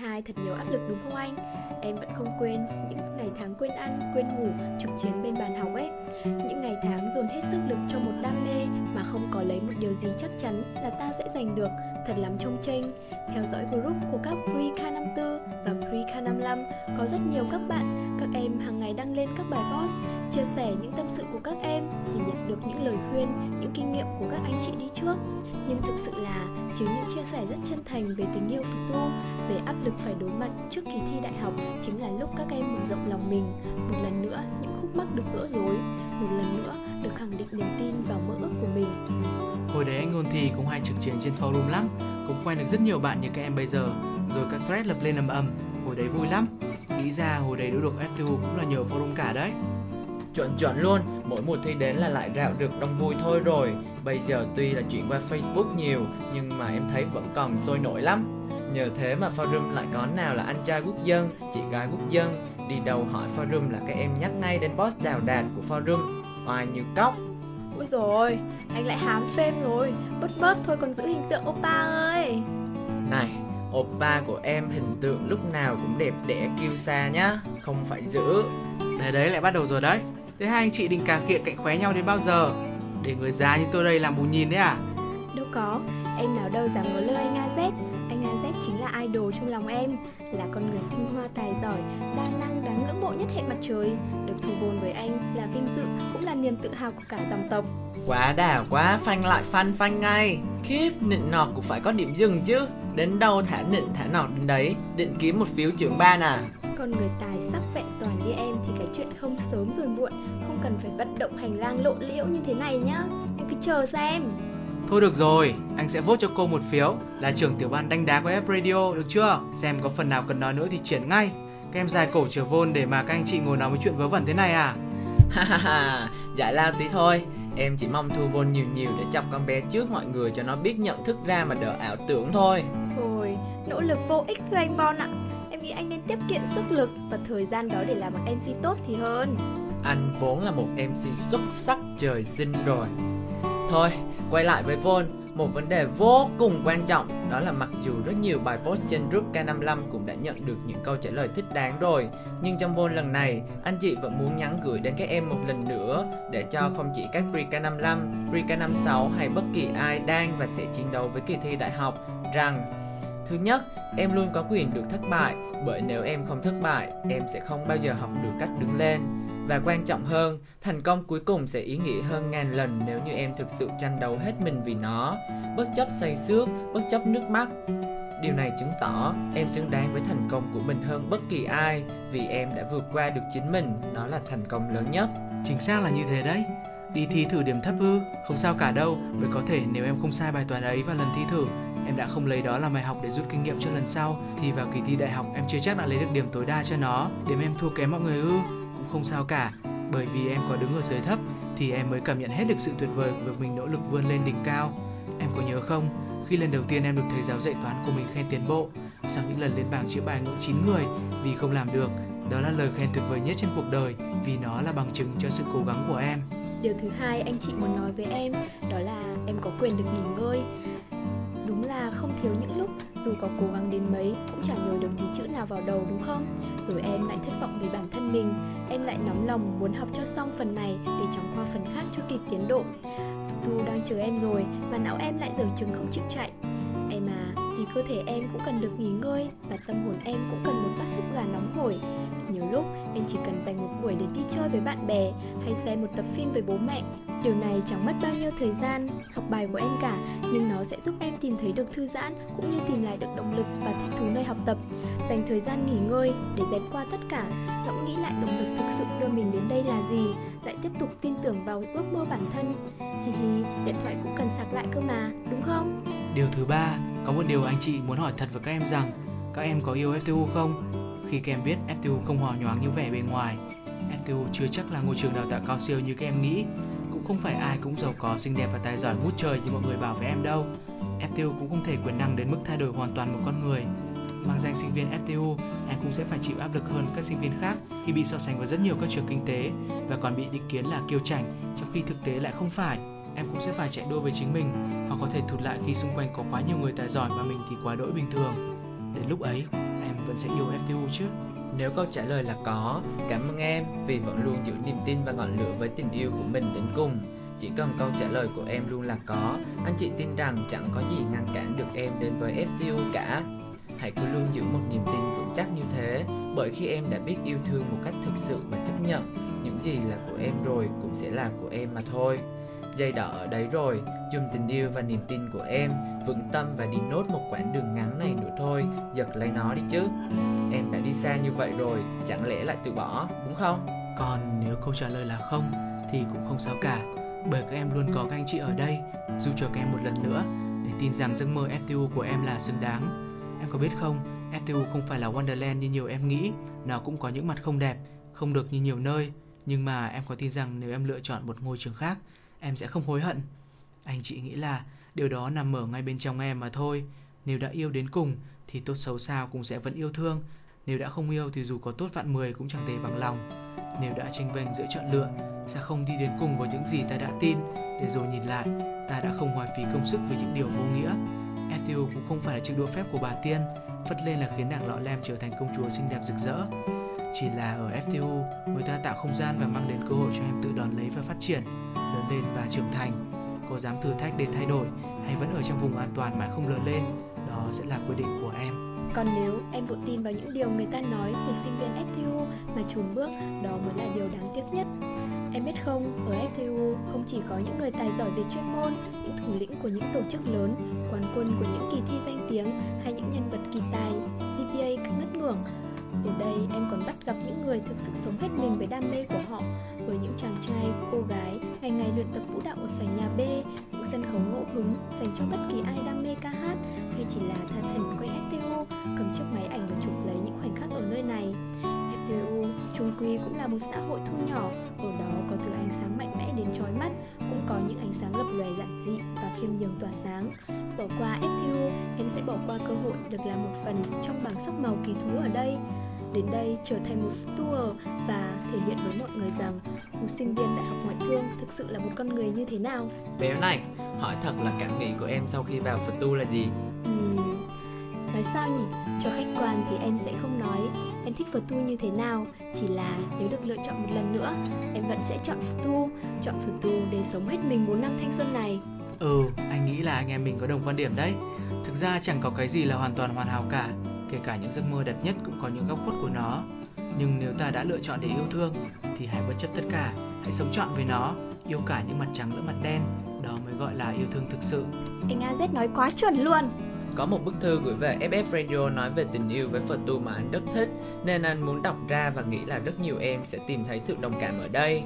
2022 thật nhiều áp lực đúng không anh? Em vẫn không quên những ngày tháng quên ăn, quên ngủ, trực chiến bên bàn học ấy. Những ngày tháng dồn hết sức lực cho một đam mê mà không có lấy một điều gì chắc chắn là ta sẽ giành được Thật lắm trông tranh Theo dõi group của các Pre-K54 và Pre-K55 Có rất nhiều các bạn, các em hàng ngày đăng lên các bài post Chia sẻ những tâm sự của các em để nhận được những lời khuyên, những kinh nghiệm của các anh chị đi trước. Nhưng thực sự là chính những chia sẻ rất chân thành về tình yêu phật tu về áp lực phải đối mặt trước kỳ thi đại học chính là lúc các em mở rộng lòng mình. Một lần nữa những khúc mắc được gỡ rối một lần nữa được khẳng định niềm tin vào mơ ước của mình. Hồi đấy anh ôn thi cũng hay trực chiến trên forum lắm. Cũng quen được rất nhiều bạn như các em bây giờ. Rồi các thread lập lên ầm ầm. Hồi đấy vui lắm. Nghĩ ra hồi đấy đỗ được FTU cũng là nhờ forum cả đấy. Chuẩn chuẩn luôn, mỗi mùa thi đến là lại rạo được đông vui thôi rồi. Bây giờ tuy là chuyển qua Facebook nhiều Nhưng mà em thấy vẫn còn sôi nổi lắm. Nhờ thế mà forum lại có nào là anh trai quốc dân, chị gái quốc dân. Đi đâu hỏi forum là các em nhắc ngay đến boss đào đạt của forum. Oai như cóc. Ôi rồi. Anh lại hám phêm rồi. Bớt bớt thôi còn giữ hình tượng oppa ơi. Này, oppa của em hình tượng lúc nào cũng đẹp đẽ kiêu sa nhá. Không phải giữ. Đấy đấy lại bắt đầu rồi đấy. Thế hai anh chị định cà khịa cạnh khóe nhau đến bao giờ? Để người già như tôi đây làm bù nhìn đấy à? Đâu có, em nào đâu dám ngó lơ anh AZ Anh AZ chính là idol trong lòng em Là con người tinh hoa tài giỏi, đa năng đáng ngưỡng mộ nhất hệ mặt trời. Được thu bồn với anh là vinh dự cũng là niềm tự hào của cả dòng tộc. Quá đà quá, phanh lại phanh phanh ngay. Khiếp, nịnh nọt cũng phải có điểm dừng chứ. Đến đâu thả nịnh thả nọt đến đấy Định kiếm một phiếu trưởng ban à? Con người tài sắc vẹn toàn như em thì cái chuyện không sớm rồi muộn Không cần phải vận động hành lang lộ liễu như thế này nhá. Em cứ chờ xem Thôi được rồi, anh sẽ vote cho cô một phiếu Là trưởng tiểu ban đánh đá của F Radio, được chưa? Xem có phần nào cần nói nữa thì chuyển ngay. Các em dài cổ trở vôn để mà các anh chị ngồi nói với chuyện vớ vẩn thế này à? Ha ha ha, giải lao tí thôi Em chỉ mong thu vôn nhiều nhiều để chọc con bé trước mọi người cho nó biết nhận thức ra mà đỡ ảo tưởng thôi. Thôi, nỗ lực vô ích thôi anh Bon ạ. Em nghĩ anh nên tiết kiệm sức lực và thời gian đó để làm một MC tốt thì hơn. Anh vốn là một MC xuất sắc trời sinh rồi. Thôi, quay lại với Vol, Một vấn đề vô cùng quan trọng Đó là mặc dù rất nhiều bài post trên group K55 cũng đã nhận được những câu trả lời thích đáng rồi Nhưng trong Vol lần này, anh chị vẫn muốn nhắn gửi đến các em một lần nữa Để cho không chỉ các pre-K55, pre-K56 hay bất kỳ ai đang và sẽ chiến đấu với kỳ thi đại học Rằng Thứ nhất, em luôn có quyền được thất bại Bởi nếu em không thất bại, em sẽ không bao giờ học được cách đứng lên và quan trọng hơn, thành công cuối cùng sẽ ý nghĩa hơn ngàn lần nếu như em thực sự tranh đấu hết mình vì nó, bất chấp say xước, bất chấp nước mắt. Điều này chứng tỏ em xứng đáng với thành công của mình hơn bất kỳ ai vì em đã vượt qua được chính mình, đó là thành công lớn nhất. Chính xác là như thế đấy. Đi thi thử điểm thấp ư? Không sao cả đâu. Bởi có thể nếu em không sai bài toán ấy vào lần thi thử Em đã không lấy đó làm bài học để rút kinh nghiệm cho lần sau Thì vào kỳ thi đại học em chưa chắc đã lấy được điểm tối đa cho nó. Điểm em thua kém mọi người ư? Không sao cả Bởi vì em có đứng ở dưới thấp, Thì em mới cảm nhận hết được sự tuyệt vời của việc mình nỗ lực vươn lên đỉnh cao Em có nhớ không, Khi lần đầu tiên em được thầy giáo dạy toán của mình khen tiến bộ, sau những lần lên bảng chữa bài ngưỡng 9 người, vì không làm được. Đó là lời khen tuyệt vời nhất trên cuộc đời, vì nó là bằng chứng cho sự cố gắng của em. Điều thứ hai anh chị muốn nói với em, đó là em có quyền được nghỉ ngơi. Đúng là không thiếu những lúc dù có cố gắng đến mấy cũng chẳng nhồi được tí chữ nào vào đầu đúng không? Rồi em lại thất vọng về bản thân mình, em lại nóng lòng muốn học cho xong phần này để chóng qua phần khác cho kịp tiến độ. Tu đang chờ em rồi mà não em lại dở chứng không chịu chạy. Em à, vì cơ thể em cũng cần được nghỉ ngơi và tâm hồn em cũng cần một bát súp gà nóng hổi. Nhiều lúc em chỉ cần dành một buổi để đi chơi với bạn bè hay xem một tập phim với bố mẹ. Điều này chẳng mất bao nhiêu thời gian, học bài của em cả, nhưng nó sẽ giúp em tìm thấy được thư giãn cũng như tìm lại được động lực và thích thú nơi học tập. Dành thời gian nghỉ ngơi để dẹp qua tất cả, ngẫm nghĩ lại động lực thực sự đưa mình đến đây là gì, lại tiếp tục tin tưởng vào ước mơ bản thân. Hi hi, điện thoại cũng cần sạc lại cơ mà, đúng không? Điều thứ ba, có một điều anh chị muốn hỏi thật với các em rằng các em có yêu FTU không? Khi các em biết FTU không hò nhoáng như vẻ bề ngoài, FTU chưa chắc là ngôi trường đào tạo cao siêu như các em nghĩ, cũng không phải ai cũng giàu có, xinh đẹp và tài giỏi ngút trời như mọi người bảo với em đâu. FTU cũng không thể quyền năng đến mức thay đổi hoàn toàn một con người. Mang danh sinh viên FTU, em cũng sẽ phải chịu áp lực hơn các sinh viên khác khi bị so sánh với rất nhiều các trường kinh tế và còn bị định kiến là kiêu chảnh, trong khi thực tế lại không phải em cũng sẽ phải chạy đua với chính mình có thể thụt lại khi xung quanh có quá nhiều người tài giỏi mà mình thì quá đỗi bình thường đến lúc ấy em vẫn sẽ yêu FTU chứ Nếu câu trả lời là có, cảm ơn em vì vẫn luôn giữ niềm tin và ngọn lửa với tình yêu của mình đến cùng. Chỉ cần câu trả lời của em luôn là có, anh chị tin rằng chẳng có gì ngăn cản được em đến với FTU cả. Hãy cứ luôn giữ một niềm tin vững chắc như thế, bởi khi em đã biết yêu thương một cách thực sự và chấp nhận, những gì là của em rồi cũng sẽ là của em mà thôi. Dây đỏ ở đấy rồi, dùng tình yêu và niềm tin của em, vững tâm và đi nốt một quãng đường ngắn này nữa thôi, giật lấy nó đi chứ. Em đã đi xa như vậy rồi, chẳng lẽ lại từ bỏ, đúng không? còn nếu câu trả lời là không thì cũng không sao cả. Bởi các em luôn có các anh chị ở đây Dù cho các em một lần nữa để tin rằng giấc mơ FTU của em là xứng đáng. Em có biết không FTU không phải là Wonderland như nhiều em nghĩ. Nó cũng có những mặt không đẹp không được như nhiều nơi. Nhưng mà em có tin rằng nếu em lựa chọn một ngôi trường khác em sẽ không hối hận. Anh chị nghĩ là điều đó nằm ở ngay bên trong em mà thôi. Nếu đã yêu đến cùng, thì tốt xấu sao cũng sẽ vẫn yêu thương. Nếu đã không yêu thì dù có tốt vạn mười cũng chẳng thể bằng lòng. Nếu đã tranh vênh giữa chọn lựa, sẽ không đi đến cùng với những gì ta đã tin. Để rồi nhìn lại, ta đã không hoài phí công sức với những điều vô nghĩa. FTU cũng không phải là chiếc đũa phép của bà tiên. Phất lên là khiến nàng lọ lem trở thành công chúa xinh đẹp rực rỡ chỉ là ở FTU người ta tạo không gian và mang đến cơ hội cho em tự đón lấy và phát triển lớn lên và trưởng thành có dám thử thách để thay đổi hay vẫn ở trong vùng an toàn mà không lớn lên đó sẽ là quyết định của em Còn nếu em vội tin vào những điều người ta nói về sinh viên FTU mà chùn bước, đó mới là điều đáng tiếc nhất. Em biết không, ở FTU không chỉ có những người tài giỏi về chuyên môn, những thủ lĩnh của những tổ chức lớn, quán quân của những kỳ thi danh tiếng hay những nhân vật kỳ tài, GPA cứ ngất ngưỡng. Ở đây em còn bắt gặp những người thực sự sống hết mình với đam mê của họ với những chàng trai, cô gái ngày ngày luyện tập vũ đạo ở sảnh nhà B, những sân khấu ngẫu hứng dành cho bất kỳ ai đam mê ca hát hay chỉ là tha thần quanh FTU cầm chiếc máy ảnh và chụp lấy những khoảnh khắc ở nơi này. FTU chung quy cũng là một xã hội thu nhỏ, ở đó có thứ ánh sáng mạnh mẽ đến chói mắt, cũng có những ánh sáng lập lòe giản dị và khiêm nhường tỏa sáng. Bỏ qua FTU, em sẽ bỏ qua cơ hội được làm một phần trong bảng sắc màu kỳ thú ở đây. Đến đây trở thành một tour và thể hiện với mọi người rằng một sinh viên đại học ngoại thương thực sự là một con người như thế nào. Béo này, hỏi thật là cảm nghĩ của em sau khi vào Phật tu là gì? Ừm, nói sao nhỉ? Cho khách quan thì em sẽ không nói em thích Phật tu như thế nào Chỉ là nếu được lựa chọn một lần nữa Em vẫn sẽ chọn Phật tu Chọn Phật tu để sống hết mình 4 năm thanh xuân này Ừ, anh nghĩ là anh em mình có đồng quan điểm đấy. Thực ra chẳng có cái gì là hoàn toàn hoàn hảo cả, kể cả những giấc mơ đẹp nhất cũng có những góc khuất của nó. Nhưng nếu ta đã lựa chọn để yêu thương thì hãy bất chấp tất cả, hãy sống trọn với nó, yêu cả những mặt trắng lẫn mặt đen, đó mới gọi là yêu thương thực sự. Anh AZ nói quá chuẩn luôn Có một bức thư gửi về FF Radio nói về tình yêu với Phật tu mà anh rất thích, nên anh muốn đọc ra và nghĩ là rất nhiều em sẽ tìm thấy sự đồng cảm ở đây.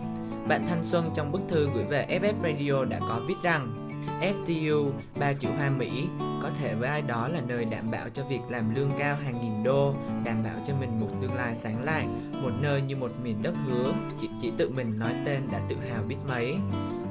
Bạn Thanh Xuân trong bức thư gửi về FF Radio đã có viết rằng FTU, ba chữ hoa Mỹ, có thể với ai đó là nơi đảm bảo cho việc làm lương cao hàng nghìn đô, đảm bảo cho mình một tương lai sáng lạng, một nơi như một miền đất hứa, chỉ, chỉ tự mình nói tên đã tự hào biết mấy.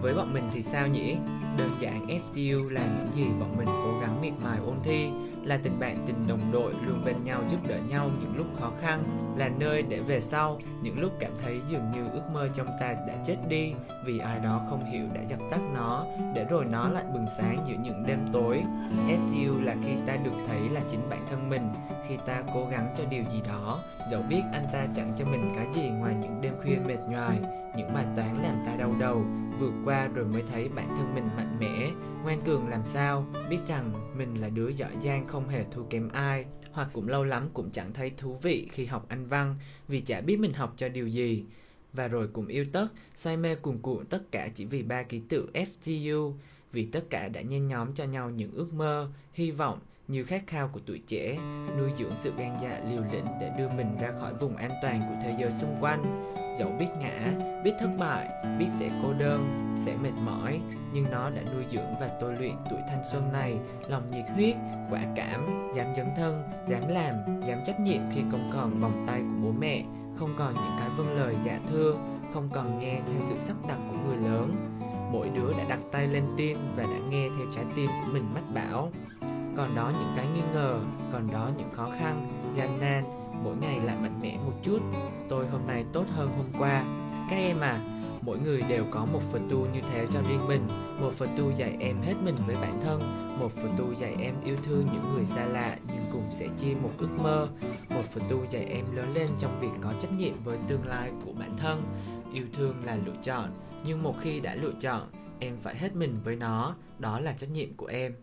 Với bọn mình thì sao nhỉ? Đơn giản FTU là những gì bọn mình cố gắng miệt mài ôn thi, là tình bạn tình đồng đội luôn bên nhau giúp đỡ nhau những lúc khó khăn, là nơi để về sau, những lúc cảm thấy dường như ước mơ trong ta đã chết đi vì ai đó không hiểu đã dập tắt nó, để rồi nó lại bừng sáng giữa những đêm tối. FTU là khi ta được thấy là chính bản thân mình, khi ta cố gắng cho điều gì đó, dẫu biết anh ta chẳng cho mình cái gì ngoài những đêm khuya mệt nhoài, những bài toán làm ta đau đầu, vượt qua rồi mới thấy bản thân mình mạnh mẽ. Ngoan cường làm sao? Biết rằng mình là đứa giỏi giang không hề thua kém ai, hoặc cũng lâu lắm cũng chẳng thấy thú vị khi học anh văn, vì chả biết mình học cho điều gì. Và rồi cũng yêu tất, say mê cuồn cuộn tất cả chỉ vì ba ký tự FGU vì tất cả đã nhen nhóm cho nhau những ước mơ, hy vọng như khát khao của tuổi trẻ, nuôi dưỡng sự gan dạ liều lĩnh để đưa mình ra khỏi vùng an toàn của thế giới xung quanh. Dẫu biết ngã, biết thất bại, biết sẽ cô đơn, sẽ mệt mỏi, nhưng nó đã nuôi dưỡng và tôi luyện tuổi thanh xuân này. Lòng nhiệt huyết, quả cảm, dám dấn thân, dám làm, dám trách nhiệm khi không còn vòng tay của bố mẹ, không còn những cái vâng lời dạ thưa, không còn nghe theo sự sắp đặt của người lớn. Mỗi đứa đã đặt tay lên tim và đã nghe theo trái tim của mình mách bảo còn đó những cái nghi ngờ, còn đó những khó khăn, gian nan, mỗi ngày lại mạnh mẽ một chút. Tôi hôm nay tốt hơn hôm qua. Các em à mỗi người đều có một phần tu như thế cho riêng mình, một phần tu dạy em hết mình với bản thân, một phần tu dạy em yêu thương những người xa lạ nhưng cùng sẽ chia một ước mơ, một phần tu dạy em lớn lên trong việc có trách nhiệm với tương lai của bản thân. Yêu thương là lựa chọn, nhưng một khi đã lựa chọn, em phải hết mình với nó, đó là trách nhiệm của em.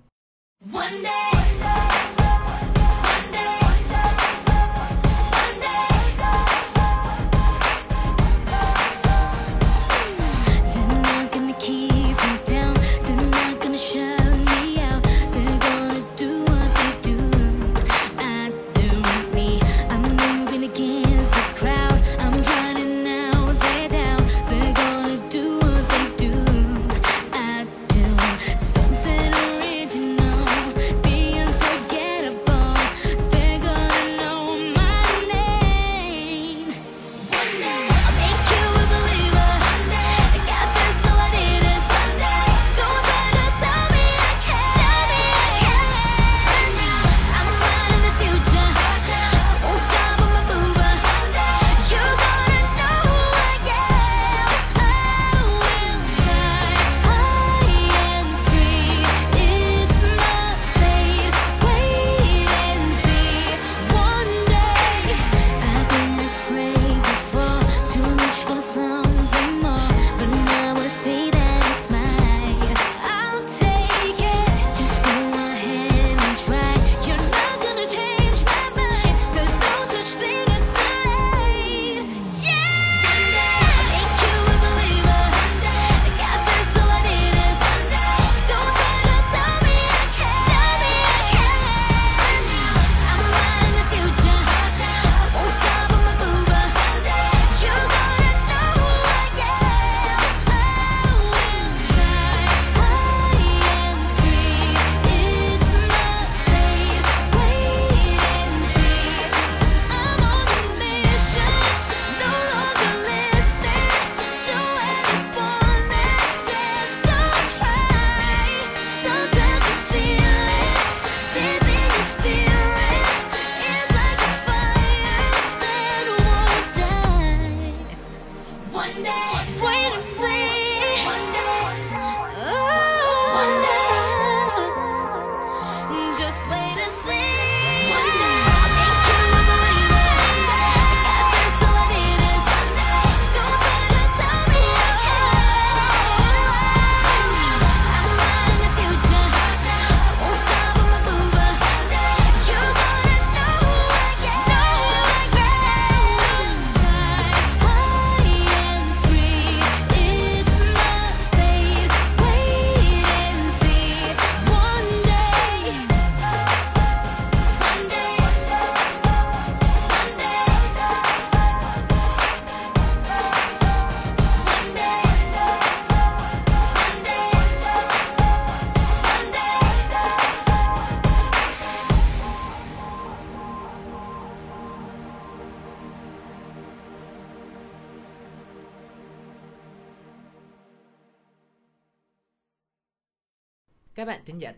One day, one day. They're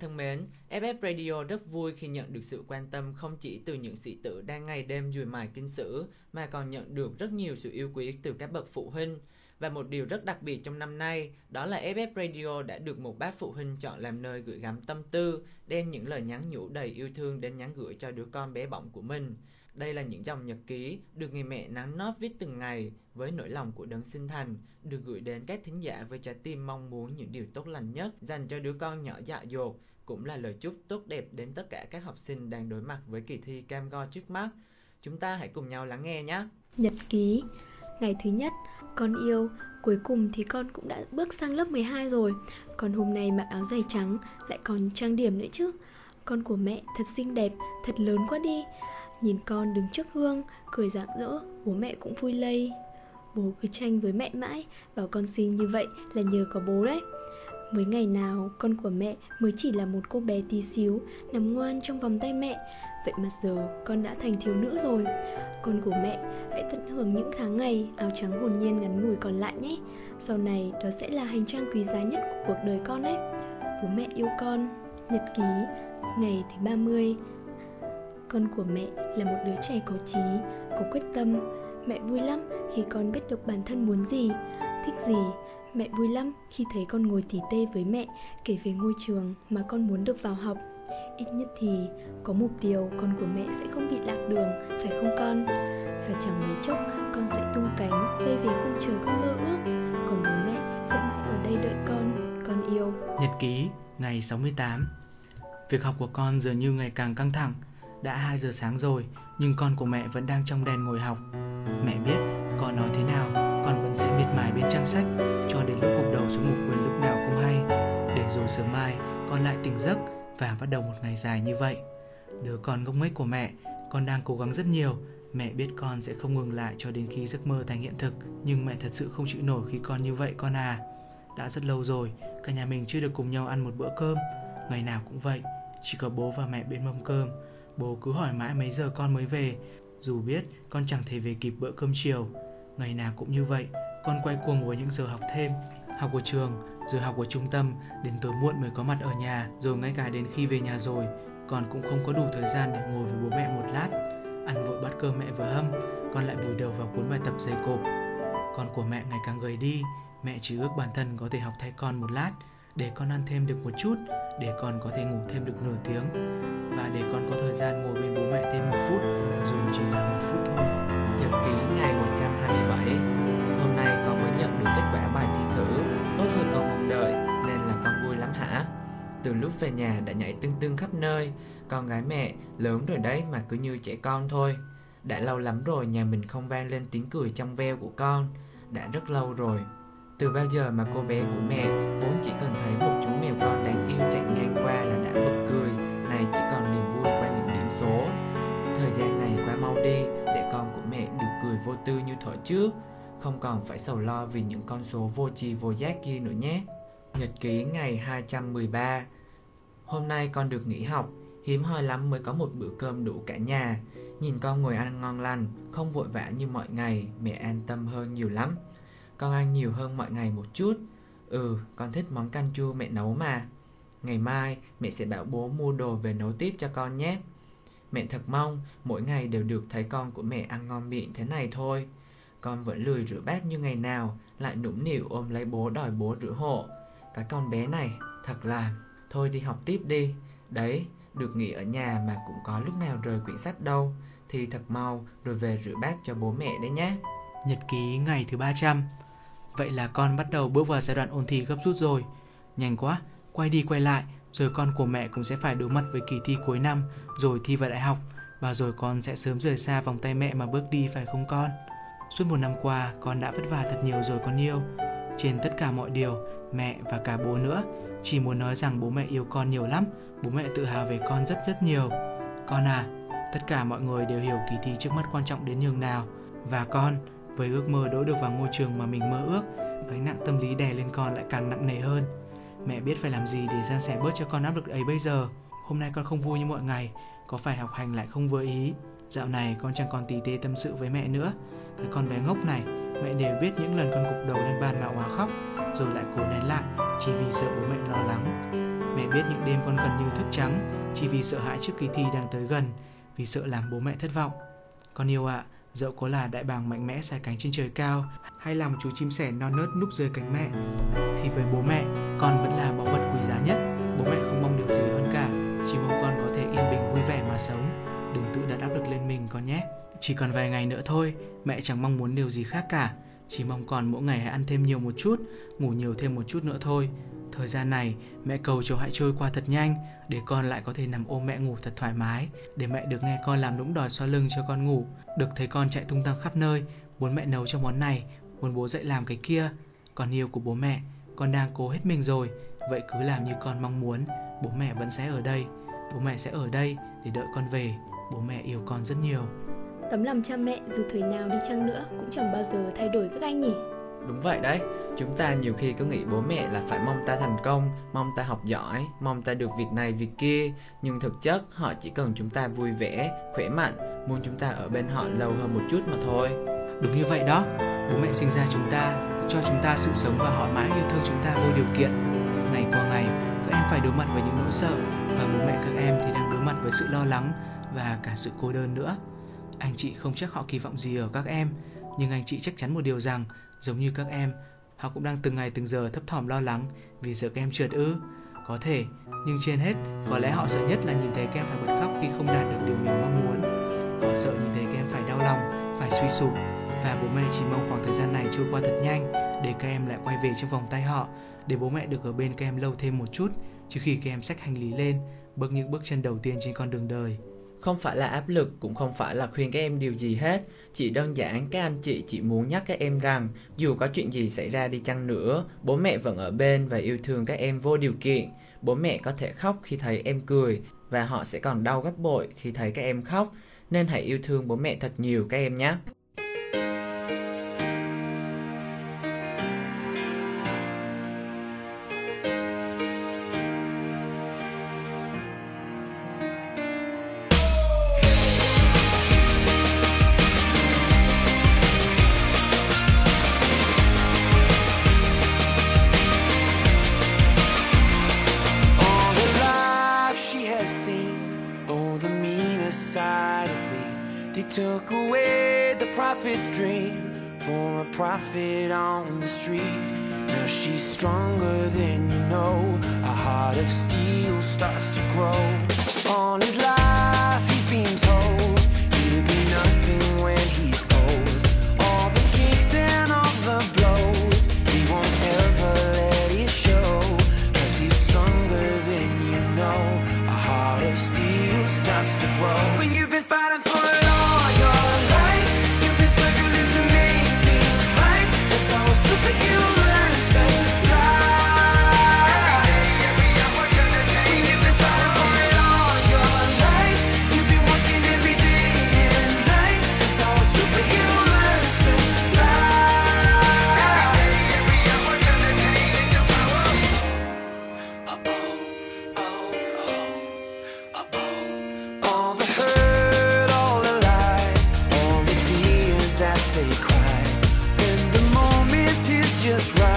thân mến, FF Radio rất vui khi nhận được sự quan tâm không chỉ từ những sĩ tử đang ngày đêm dùi mài kinh sử, mà còn nhận được rất nhiều sự yêu quý từ các bậc phụ huynh. Và một điều rất đặc biệt trong năm nay, đó là FF Radio đã được một bác phụ huynh chọn làm nơi gửi gắm tâm tư, đem những lời nhắn nhủ đầy yêu thương đến nhắn gửi cho đứa con bé bỏng của mình. Đây là những dòng nhật ký được người mẹ nắng nót viết từng ngày với nỗi lòng của đấng sinh thành, được gửi đến các thính giả với trái tim mong muốn những điều tốt lành nhất dành cho đứa con nhỏ dạ dột, cũng là lời chúc tốt đẹp đến tất cả các học sinh đang đối mặt với kỳ thi cam go trước mắt. Chúng ta hãy cùng nhau lắng nghe nhé. Nhật ký Ngày thứ nhất, con yêu, cuối cùng thì con cũng đã bước sang lớp 12 rồi. Còn hôm nay mặc áo dài trắng, lại còn trang điểm nữa chứ. Con của mẹ thật xinh đẹp, thật lớn quá đi. Nhìn con đứng trước gương, cười rạng rỡ, bố mẹ cũng vui lây. Bố cứ tranh với mẹ mãi, bảo con xinh như vậy là nhờ có bố đấy. Mới ngày nào, con của mẹ mới chỉ là một cô bé tí xíu, Nằm ngoan trong vòng tay mẹ. Vậy mà giờ con đã thành thiếu nữ rồi. Con của mẹ hãy tận hưởng những tháng ngày áo trắng hồn nhiên ngắn ngủi còn lại nhé. Sau này đó sẽ là hành trang quý giá nhất của cuộc đời con đấy Bố mẹ yêu con, Nhật ký, Ngày thứ 30 Con của mẹ là một đứa trẻ có trí, Có quyết tâm. Mẹ vui lắm khi con biết được bản thân muốn gì, Thích gì Mẹ vui lắm khi thấy con ngồi tỉ tê với mẹ Kể về ngôi trường mà con muốn được vào học. Ít nhất thì có mục tiêu con của mẹ sẽ không bị lạc đường, Phải không con? Và chẳng mấy chốc, con sẽ tung cánh bay về khung trời con mơ ước. Còn bố mẹ sẽ mãi ở đây đợi con Con yêu. Nhật ký, ngày 68 Việc học của con dường như ngày càng căng thẳng. Đã 2 giờ sáng rồi, Nhưng con của mẹ vẫn đang trong đèn ngồi học. Mẹ biết con nói thế nào? Miệt mài bên trang sách Cho đến lúc gục đầu xuống ngủ quên lúc nào không hay. Để rồi sớm mai, con lại tỉnh giấc Và bắt đầu một ngày dài như vậy. Đứa con ngốc nghếch của mẹ, Con đang cố gắng rất nhiều. Mẹ biết con sẽ không ngừng lại cho đến khi giấc mơ thành hiện thực. Nhưng mẹ thật sự không chịu nổi khi con như vậy con à. Đã rất lâu rồi, Cả nhà mình chưa được cùng nhau ăn một bữa cơm. Ngày nào cũng vậy, Chỉ có bố và mẹ bên mâm cơm. Bố cứ hỏi mãi mấy giờ con mới về. Dù biết con chẳng thể về kịp bữa cơm chiều. Ngày nào cũng như vậy con quay cuồng với những giờ học thêm Học của trường, rồi học của trung tâm Đến tối muộn mới có mặt ở nhà Rồi ngay cả đến khi về nhà rồi Con cũng không có đủ thời gian để ngồi với bố mẹ một lát. Ăn vội bát cơm mẹ vừa hâm Con lại vùi đầu vào cuốn bài tập dày cộp. Con của mẹ ngày càng gầy đi Mẹ chỉ ước bản thân có thể học thay con một lát Để con ăn thêm được một chút Để con có thể ngủ thêm được nửa tiếng. Và để con có thời gian ngồi bên bố mẹ thêm một phút Dù chỉ là một phút thôi. Nhật ký ngày 127 Hôm nay con mới nhận được kết quả bài thi thử. Tốt hơn con mong đợi, Nên là con vui lắm hả? Từ lúc về nhà đã nhảy tưng tưng khắp nơi. Con gái mẹ, lớn rồi đấy mà cứ như trẻ con thôi. Đã lâu lắm rồi nhà mình không vang lên tiếng cười trong veo của con. Đã rất lâu rồi. Từ bao giờ mà cô bé của mẹ vốn chỉ cần thấy một chú mèo con đáng yêu chạy ngang qua là đã bật cười. Này chỉ còn niềm vui qua những điểm số. Thời gian này qua mau đi, để con của mẹ được cười vô tư như thuở trước. Không còn phải sầu lo vì những con số vô tri vô giác kia nữa nhé. Nhật ký ngày 213 Hôm nay con được nghỉ học Hiếm hoi lắm mới có một bữa cơm đủ cả nhà. Nhìn con ngồi ăn ngon lành Không vội vã như mọi ngày Mẹ an tâm hơn nhiều lắm. Con ăn nhiều hơn mọi ngày một chút. Ừ, con thích món canh chua mẹ nấu mà. Ngày mai mẹ sẽ bảo bố mua đồ về nấu tiếp cho con nhé. Mẹ thật mong mỗi ngày đều được thấy con của mẹ ăn ngon miệng thế này thôi. Con vẫn lười rửa bát như ngày nào Lại nũng nịu ôm lấy bố đòi bố rửa hộ. Cái con bé này thật là Thôi đi học tiếp đi. Đấy, được nghỉ ở nhà mà cũng có lúc nào rời quyển sách đâu Thì thật mau rồi về rửa bát cho bố mẹ đấy nhé. Nhật ký ngày thứ 300 Vậy là con bắt đầu bước vào giai đoạn ôn thi gấp rút rồi. Nhanh quá, quay đi quay lại Rồi con của mẹ cũng sẽ phải đối mặt với kỳ thi cuối năm Rồi thi vào đại học. Và rồi con sẽ sớm rời xa vòng tay mẹ mà bước đi phải không con? Suốt một năm qua, con đã vất vả thật nhiều rồi con yêu. Trên tất cả mọi điều, Mẹ và cả bố nữa. Chỉ muốn nói rằng bố mẹ yêu con nhiều lắm. Bố mẹ tự hào về con rất rất nhiều. Con à Tất cả mọi người đều hiểu kỳ thi trước mắt quan trọng đến nhường nào. Và con, với ước mơ đỗ được vào ngôi trường mà mình mơ ước gánh nặng tâm lý đè lên con lại càng nặng nề hơn. Mẹ biết phải làm gì để san sẻ bớt cho con áp lực ấy bây giờ. Hôm nay con không vui như mọi ngày. Có phải học hành lại không vừa ý? Dạo này con chẳng còn tỉ tê tâm sự với mẹ nữa cái con bé ngốc này mẹ đều biết những lần con gục đầu lên bàn mà hòa khóc rồi lại cố nén lại chỉ vì sợ bố mẹ lo lắng. Mẹ biết những đêm con gần như thức trắng chỉ vì sợ hãi trước kỳ thi đang tới gần, vì sợ làm bố mẹ thất vọng. Con yêu ạ, à, dẫu có là đại bàng mạnh mẽ xài cánh trên trời cao hay là một chú chim sẻ non nớt núp dưới cánh mẹ thì với bố mẹ con vẫn là báu vật quý giá nhất. Bố mẹ không mong điều gì hơn cả chỉ mong con có thể yên bình vui vẻ mà sống. Đừng tự đặt áp lực lên mình con nhé chỉ còn vài ngày nữa thôi, mẹ chẳng mong muốn điều gì khác cả. Chỉ mong con mỗi ngày hãy ăn thêm nhiều một chút, ngủ nhiều thêm một chút nữa thôi. Thời gian này, mẹ cầu cho hãy trôi qua thật nhanh, để con lại có thể nằm ôm mẹ ngủ thật thoải mái, để mẹ được nghe con làm đũng đòi xoa lưng cho con ngủ. Được thấy con chạy tung tăng khắp nơi, muốn mẹ nấu cho món này, muốn bố dạy làm cái kia. Con yêu của bố mẹ, con đang cố hết mình rồi, vậy cứ làm như con mong muốn, bố mẹ vẫn sẽ ở đây. Bố mẹ sẽ ở đây để đợi con về, bố mẹ yêu con rất nhiều tấm lòng cha mẹ dù thời nào đi chăng nữa cũng chẳng bao giờ thay đổi các anh nhỉ? Đúng vậy đấy. Chúng ta nhiều khi cứ nghĩ bố mẹ là phải mong ta thành công, mong ta học giỏi, mong ta được việc này việc kia. Nhưng thực chất, họ chỉ cần chúng ta vui vẻ, khỏe mạnh, muốn chúng ta ở bên họ lâu hơn một chút mà thôi. Đúng như vậy đó. Bố mẹ sinh ra chúng ta, cho chúng ta sự sống và họ mãi yêu thương chúng ta vô điều kiện. Ngày qua ngày, các em phải đối mặt với những nỗi sợ. Và bố mẹ các em thì đang đối mặt với sự lo lắng và cả sự cô đơn nữa anh chị không chắc họ kỳ vọng gì ở các em, nhưng anh chị chắc chắn một điều rằng, giống như các em, họ cũng đang từng ngày từng giờ thấp thỏm lo lắng vì sợ các em trượt ư. Có thể, nhưng trên hết, có lẽ họ sợ nhất là nhìn thấy các em phải bật khóc khi không đạt được điều mình mong muốn. Họ sợ nhìn thấy các em phải đau lòng, phải suy sụp, và bố mẹ chỉ mong khoảng thời gian này trôi qua thật nhanh để các em lại quay về trong vòng tay họ, để bố mẹ được ở bên các em lâu thêm một chút trước khi các em xách hành lý lên, bước những bước chân đầu tiên trên con đường đời không phải là áp lực, cũng không phải là khuyên các em điều gì hết. Chỉ đơn giản các anh chị chỉ muốn nhắc các em rằng, dù có chuyện gì xảy ra đi chăng nữa, bố mẹ vẫn ở bên và yêu thương các em vô điều kiện. Bố mẹ có thể khóc khi thấy em cười, và họ sẽ còn đau gấp bội khi thấy các em khóc. Nên hãy yêu thương bố mẹ thật nhiều các em nhé. Profit on the street. Now she's stronger than you know. A heart of steel starts to grow. On his just right,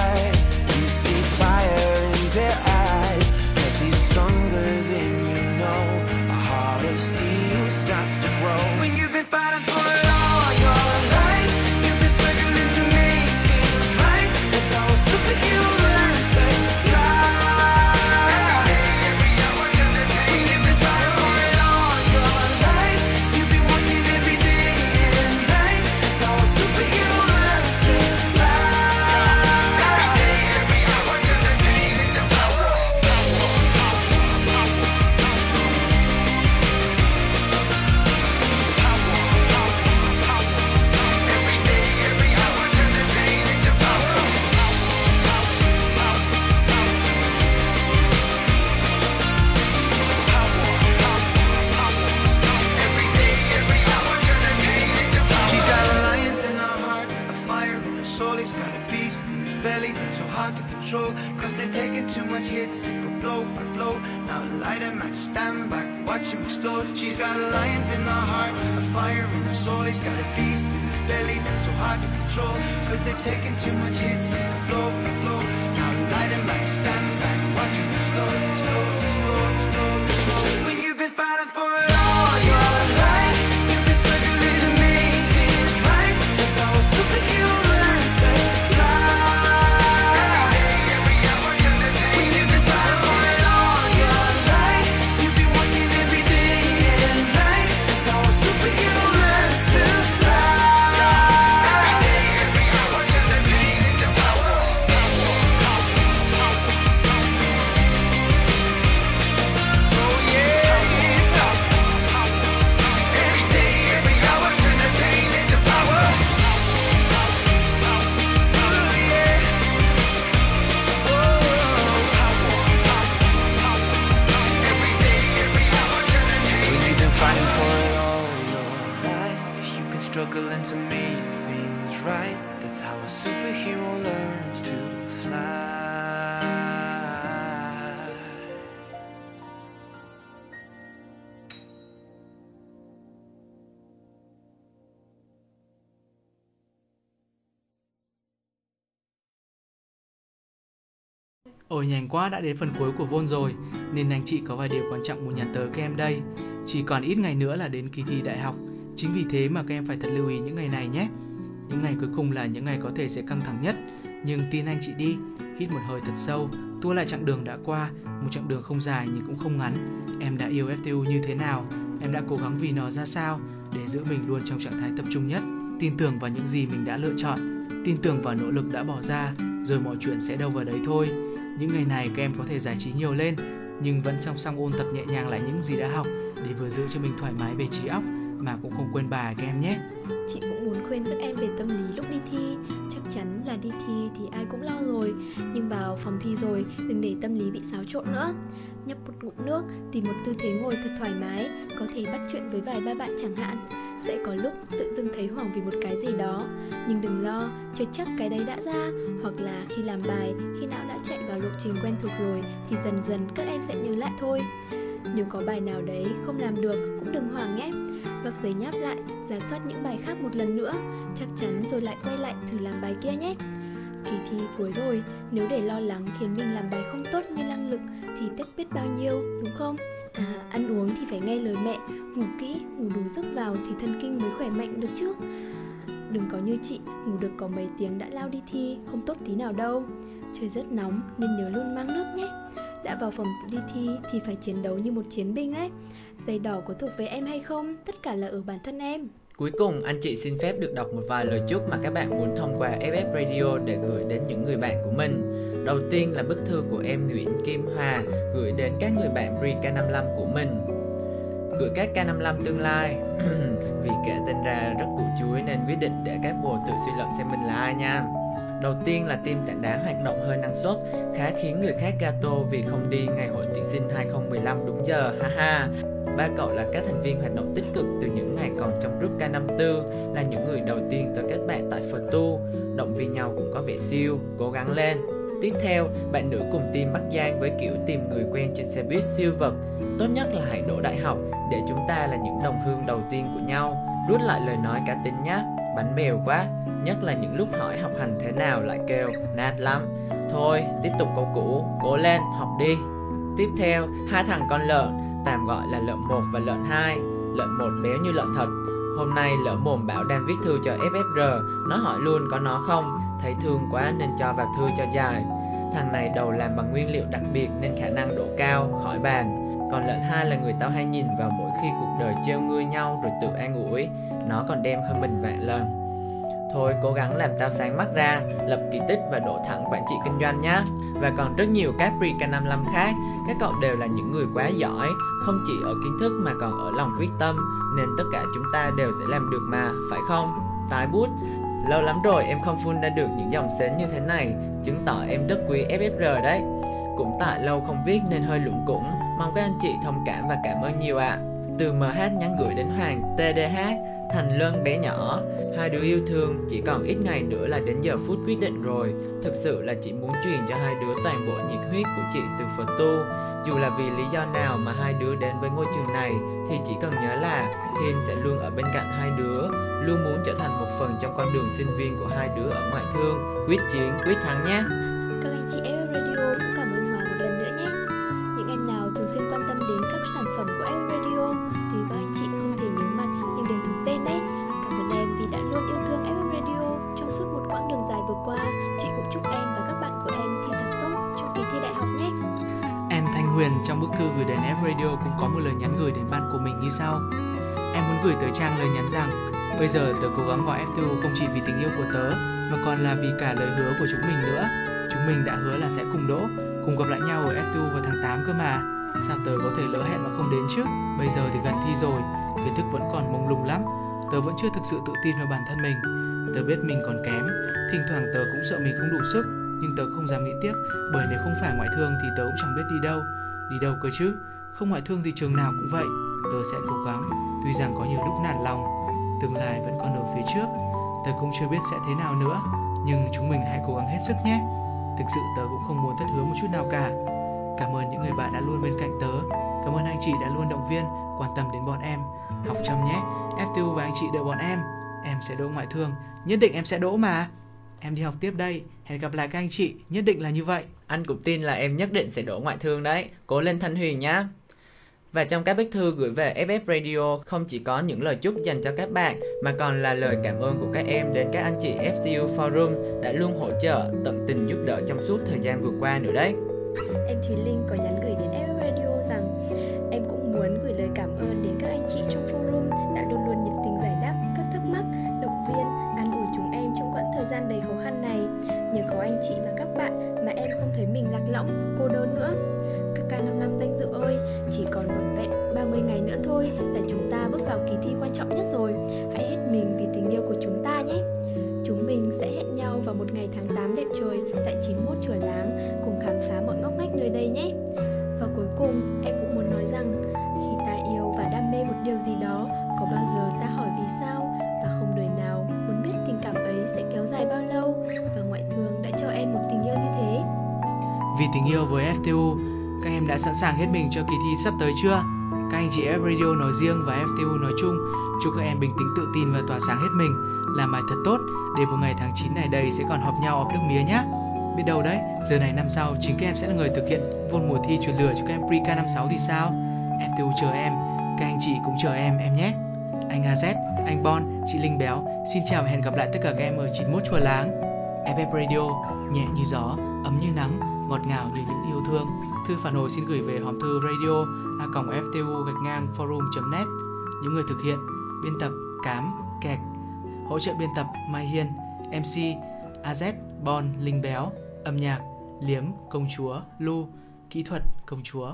than to make things right. That's how a superhero learns to fly. Ôi, nhanh quá, đã đến phần cuối của Vôn rồi Nên anh chị có vài điều quan trọng muốn nhắn tới các em đây Chỉ còn ít ngày nữa là đến kỳ thi đại học Chính vì thế mà các em phải thật lưu ý những ngày này nhé. Những ngày cuối cùng là những ngày có thể sẽ căng thẳng nhất. Nhưng tin anh chị đi, Hít một hơi thật sâu, Tua lại chặng đường đã qua. Một chặng đường không dài nhưng cũng không ngắn. Em đã yêu FTU như thế nào? Em đã cố gắng vì nó ra sao Để giữ mình luôn trong trạng thái tập trung nhất? Tin tưởng vào những gì mình đã lựa chọn. Tin tưởng vào nỗ lực đã bỏ ra, Rồi mọi chuyện sẽ đâu vào đấy thôi. Những ngày này các em có thể giải trí nhiều lên, nhưng vẫn song song ôn tập nhẹ nhàng lại những gì đã học để vừa giữ cho mình thoải mái về trí óc mà cũng không quên bài các em nhé. Chị cũng muốn khuyên các em về tâm lý lúc đi thi. Chắc chắn là đi thi thì ai cũng lo rồi. Nhưng vào phòng thi rồi đừng để tâm lý bị xáo trộn nữa. Nhấp một ngụm nước, tìm một tư thế ngồi thật thoải mái Có thể bắt chuyện với vài ba bạn chẳng hạn. Sẽ có lúc tự dưng thấy hoảng vì một cái gì đó. Nhưng đừng lo, chưa chắc cái đấy đã ra. Hoặc là khi làm bài, khi não đã chạy vào lộ trình quen thuộc rồi Thì dần dần các em sẽ nhớ lại thôi nếu có bài nào đấy không làm được cũng đừng hoảng nhé. Gấp giấy nháp lại, giả soát những bài khác một lần nữa. Chắc chắn rồi lại quay lại thử làm bài kia nhé. Kỳ thi cuối rồi, nếu để lo lắng khiến mình làm bài không tốt như năng lực thì tất biết bao nhiêu, đúng không? À, ăn uống thì phải nghe lời mẹ, ngủ kỹ, ngủ đủ giấc vào thì thần kinh mới khỏe mạnh được chứ. Đừng có như chị, ngủ được có mấy tiếng đã lao đi thi, không tốt tí nào đâu. Trời rất nóng nên nhớ luôn mang nước nhé đã vào phòng đi thi thì phải chiến đấu như một chiến binh ấy. Giày đỏ có thuộc về em hay không, tất cả là ở bản thân em Cuối cùng, anh chị xin phép được đọc một vài lời chúc mà các bạn muốn thông qua FF Radio để gửi đến những người bạn của mình. Đầu tiên là bức thư của em Nguyễn Kim Hòa gửi đến các người bạn Pre K55 của mình. Gửi các K55 tương lai Vì kể tên ra rất củ chuối nên quyết định để các bồ tự suy luận xem mình là ai nha. Đầu tiên là team tảng đá hoạt động hơi năng suất, khá khiến người khác gato vì không đi ngày hội tuyển sinh 2015 đúng giờ, haha. Ba cậu là các thành viên hoạt động tích cực từ những ngày còn trong group K54, là những người đầu tiên tới kết bạn tại Phật Tu, động viên nhau cũng có vẻ siêu, cố gắng lên. Tiếp theo, bạn nữ cùng team Bắc Giang với kiểu tìm người quen trên xe buýt siêu vật. Tốt nhất là hãy đổ đại học để chúng ta là những đồng hương đầu tiên của nhau. Rút lại lời nói cá tính nhé, bánh bèo quá. Nhất là những lúc hỏi học hành thế nào lại kêu nát lắm. Thôi tiếp tục câu cũ. Cố lên học đi. Tiếp theo hai thằng con lợn tạm gọi là lợn một và lợn hai. Lợn một béo như lợn thật. Hôm nay lỡ mồm bảo đang viết thư cho ffr nó hỏi luôn có nó không? Thấy thương quá nên cho vào thư cho dài. Thằng này đầu làm bằng nguyên liệu đặc biệt nên khả năng độ cao khỏi bàn còn lợn hai là người tao hay nhìn vào mỗi khi cuộc đời trêu ngươi nhau rồi tự an ủi nó còn đem hơn mình vạn lần Thôi cố gắng làm tao sáng mắt ra, lập kỳ tích và đổ thẳng quản trị kinh doanh nhé. Và còn rất nhiều các pre K55 khác, các cậu đều là những người quá giỏi, không chỉ ở kiến thức mà còn ở lòng quyết tâm, nên tất cả chúng ta đều sẽ làm được mà, phải không? Tái bút, lâu lắm rồi em không phun ra được những dòng sến như thế này, chứng tỏ em rất quý FFR đấy. Cũng tại lâu không viết nên hơi lủng củng, mong các anh chị thông cảm và cảm ơn nhiều ạ. À. Từ MH nhắn gửi đến Hoàng TDH, Thành Lân bé nhỏ, hai đứa yêu thương chỉ còn ít ngày nữa là đến giờ phút quyết định rồi. Thực sự là chị muốn truyền cho hai đứa toàn bộ nhiệt huyết của chị từ Phật tu. Dù là vì lý do nào mà hai đứa đến với ngôi trường này thì chỉ cần nhớ là Hiên sẽ luôn ở bên cạnh hai đứa, luôn muốn trở thành một phần trong con đường sinh viên của hai đứa ở ngoại thương. Quyết chiến, quyết thắng nhé! Các anh chị em gửi tới Trang lời nhắn rằng Bây giờ tớ cố gắng vào FTU không chỉ vì tình yêu của tớ mà còn là vì cả lời hứa của chúng mình nữa. Chúng mình đã hứa là sẽ cùng đỗ, cùng gặp lại nhau ở FTU vào tháng 8 cơ mà. Sao tớ có thể lỡ hẹn mà không đến chứ? Bây giờ thì gần thi rồi, kiến thức vẫn còn mông lung lắm. Tớ vẫn chưa thực sự tự tin vào bản thân mình. Tớ biết mình còn kém, thỉnh thoảng tớ cũng sợ mình không đủ sức, nhưng tớ không dám nghĩ tiếp bởi nếu không phải ngoại thương thì tớ cũng chẳng biết đi đâu. Đi đâu cơ chứ? Không ngoại thương thì trường nào cũng vậy. Tớ sẽ cố gắng, tuy rằng có nhiều lúc nản lòng. tương lai vẫn còn ở phía trước. Tớ cũng chưa biết sẽ thế nào nữa, nhưng chúng mình hãy cố gắng hết sức nhé. Thực sự tớ cũng không muốn thất hứa một chút nào cả. Cảm ơn những người bạn đã luôn bên cạnh tớ. Cảm ơn anh chị đã luôn động viên, quan tâm đến bọn em. Học chăm nhé. FTU và anh chị đợi bọn em. Em sẽ đỗ ngoại thương. Nhất định em sẽ đỗ mà. Em đi học tiếp đây. Hẹn gặp lại các anh chị. Nhất định là như vậy. Anh cũng tin là em nhất định sẽ đỗ ngoại thương đấy. Cố lên Thanh Huyền nhá. Và trong các bức thư gửi về FF Radio không chỉ có những lời chúc dành cho các bạn mà còn là lời cảm ơn của các em đến các anh chị FTU Forum đã luôn hỗ trợ, tận tình giúp đỡ trong suốt thời gian vừa qua nữa đấy. Em Thùy Linh có nhắn gửi đến FF Radio rằng em cũng muốn gửi lời cảm ơn đến các anh chị trong forum đã luôn luôn nhiệt tình giải đáp các thắc mắc, động viên, an ủi chúng em trong quãng thời gian đầy khó khăn này. Nhờ có anh chị và Vì tình yêu với FTU, các em đã sẵn sàng hết mình cho kỳ thi sắp tới chưa? Các anh chị F Radio nói riêng và FTU nói chung, chúc các em bình tĩnh tự tin và tỏa sáng hết mình, làm bài thật tốt để vào ngày tháng 9 này đây sẽ còn họp nhau ọp nước mía nhé. Biết đâu đấy, giờ này năm sau chính các em sẽ là người thực hiện vôn mùa thi truyền lửa cho các em pre-K năm 6 thì sao? FTU chờ em, các anh chị cũng chờ em em nhé. Anh AZ, anh Bon, chị Linh Béo, xin chào và hẹn gặp lại tất cả các em ở 91 Chùa Láng. FF Radio, nhẹ như gió, ấm như nắng, ngọt ngào như những yêu thương. Thư phản hồi xin gửi về hòm thư radio a ftu gạch ngang forum.net. Những người thực hiện, biên tập Cám, Kẹt, hỗ trợ biên tập Mai Hiên, MC AZ, Bon, Linh Béo, âm nhạc Liếm, Công Chúa, Lu, kỹ thuật Công Chúa.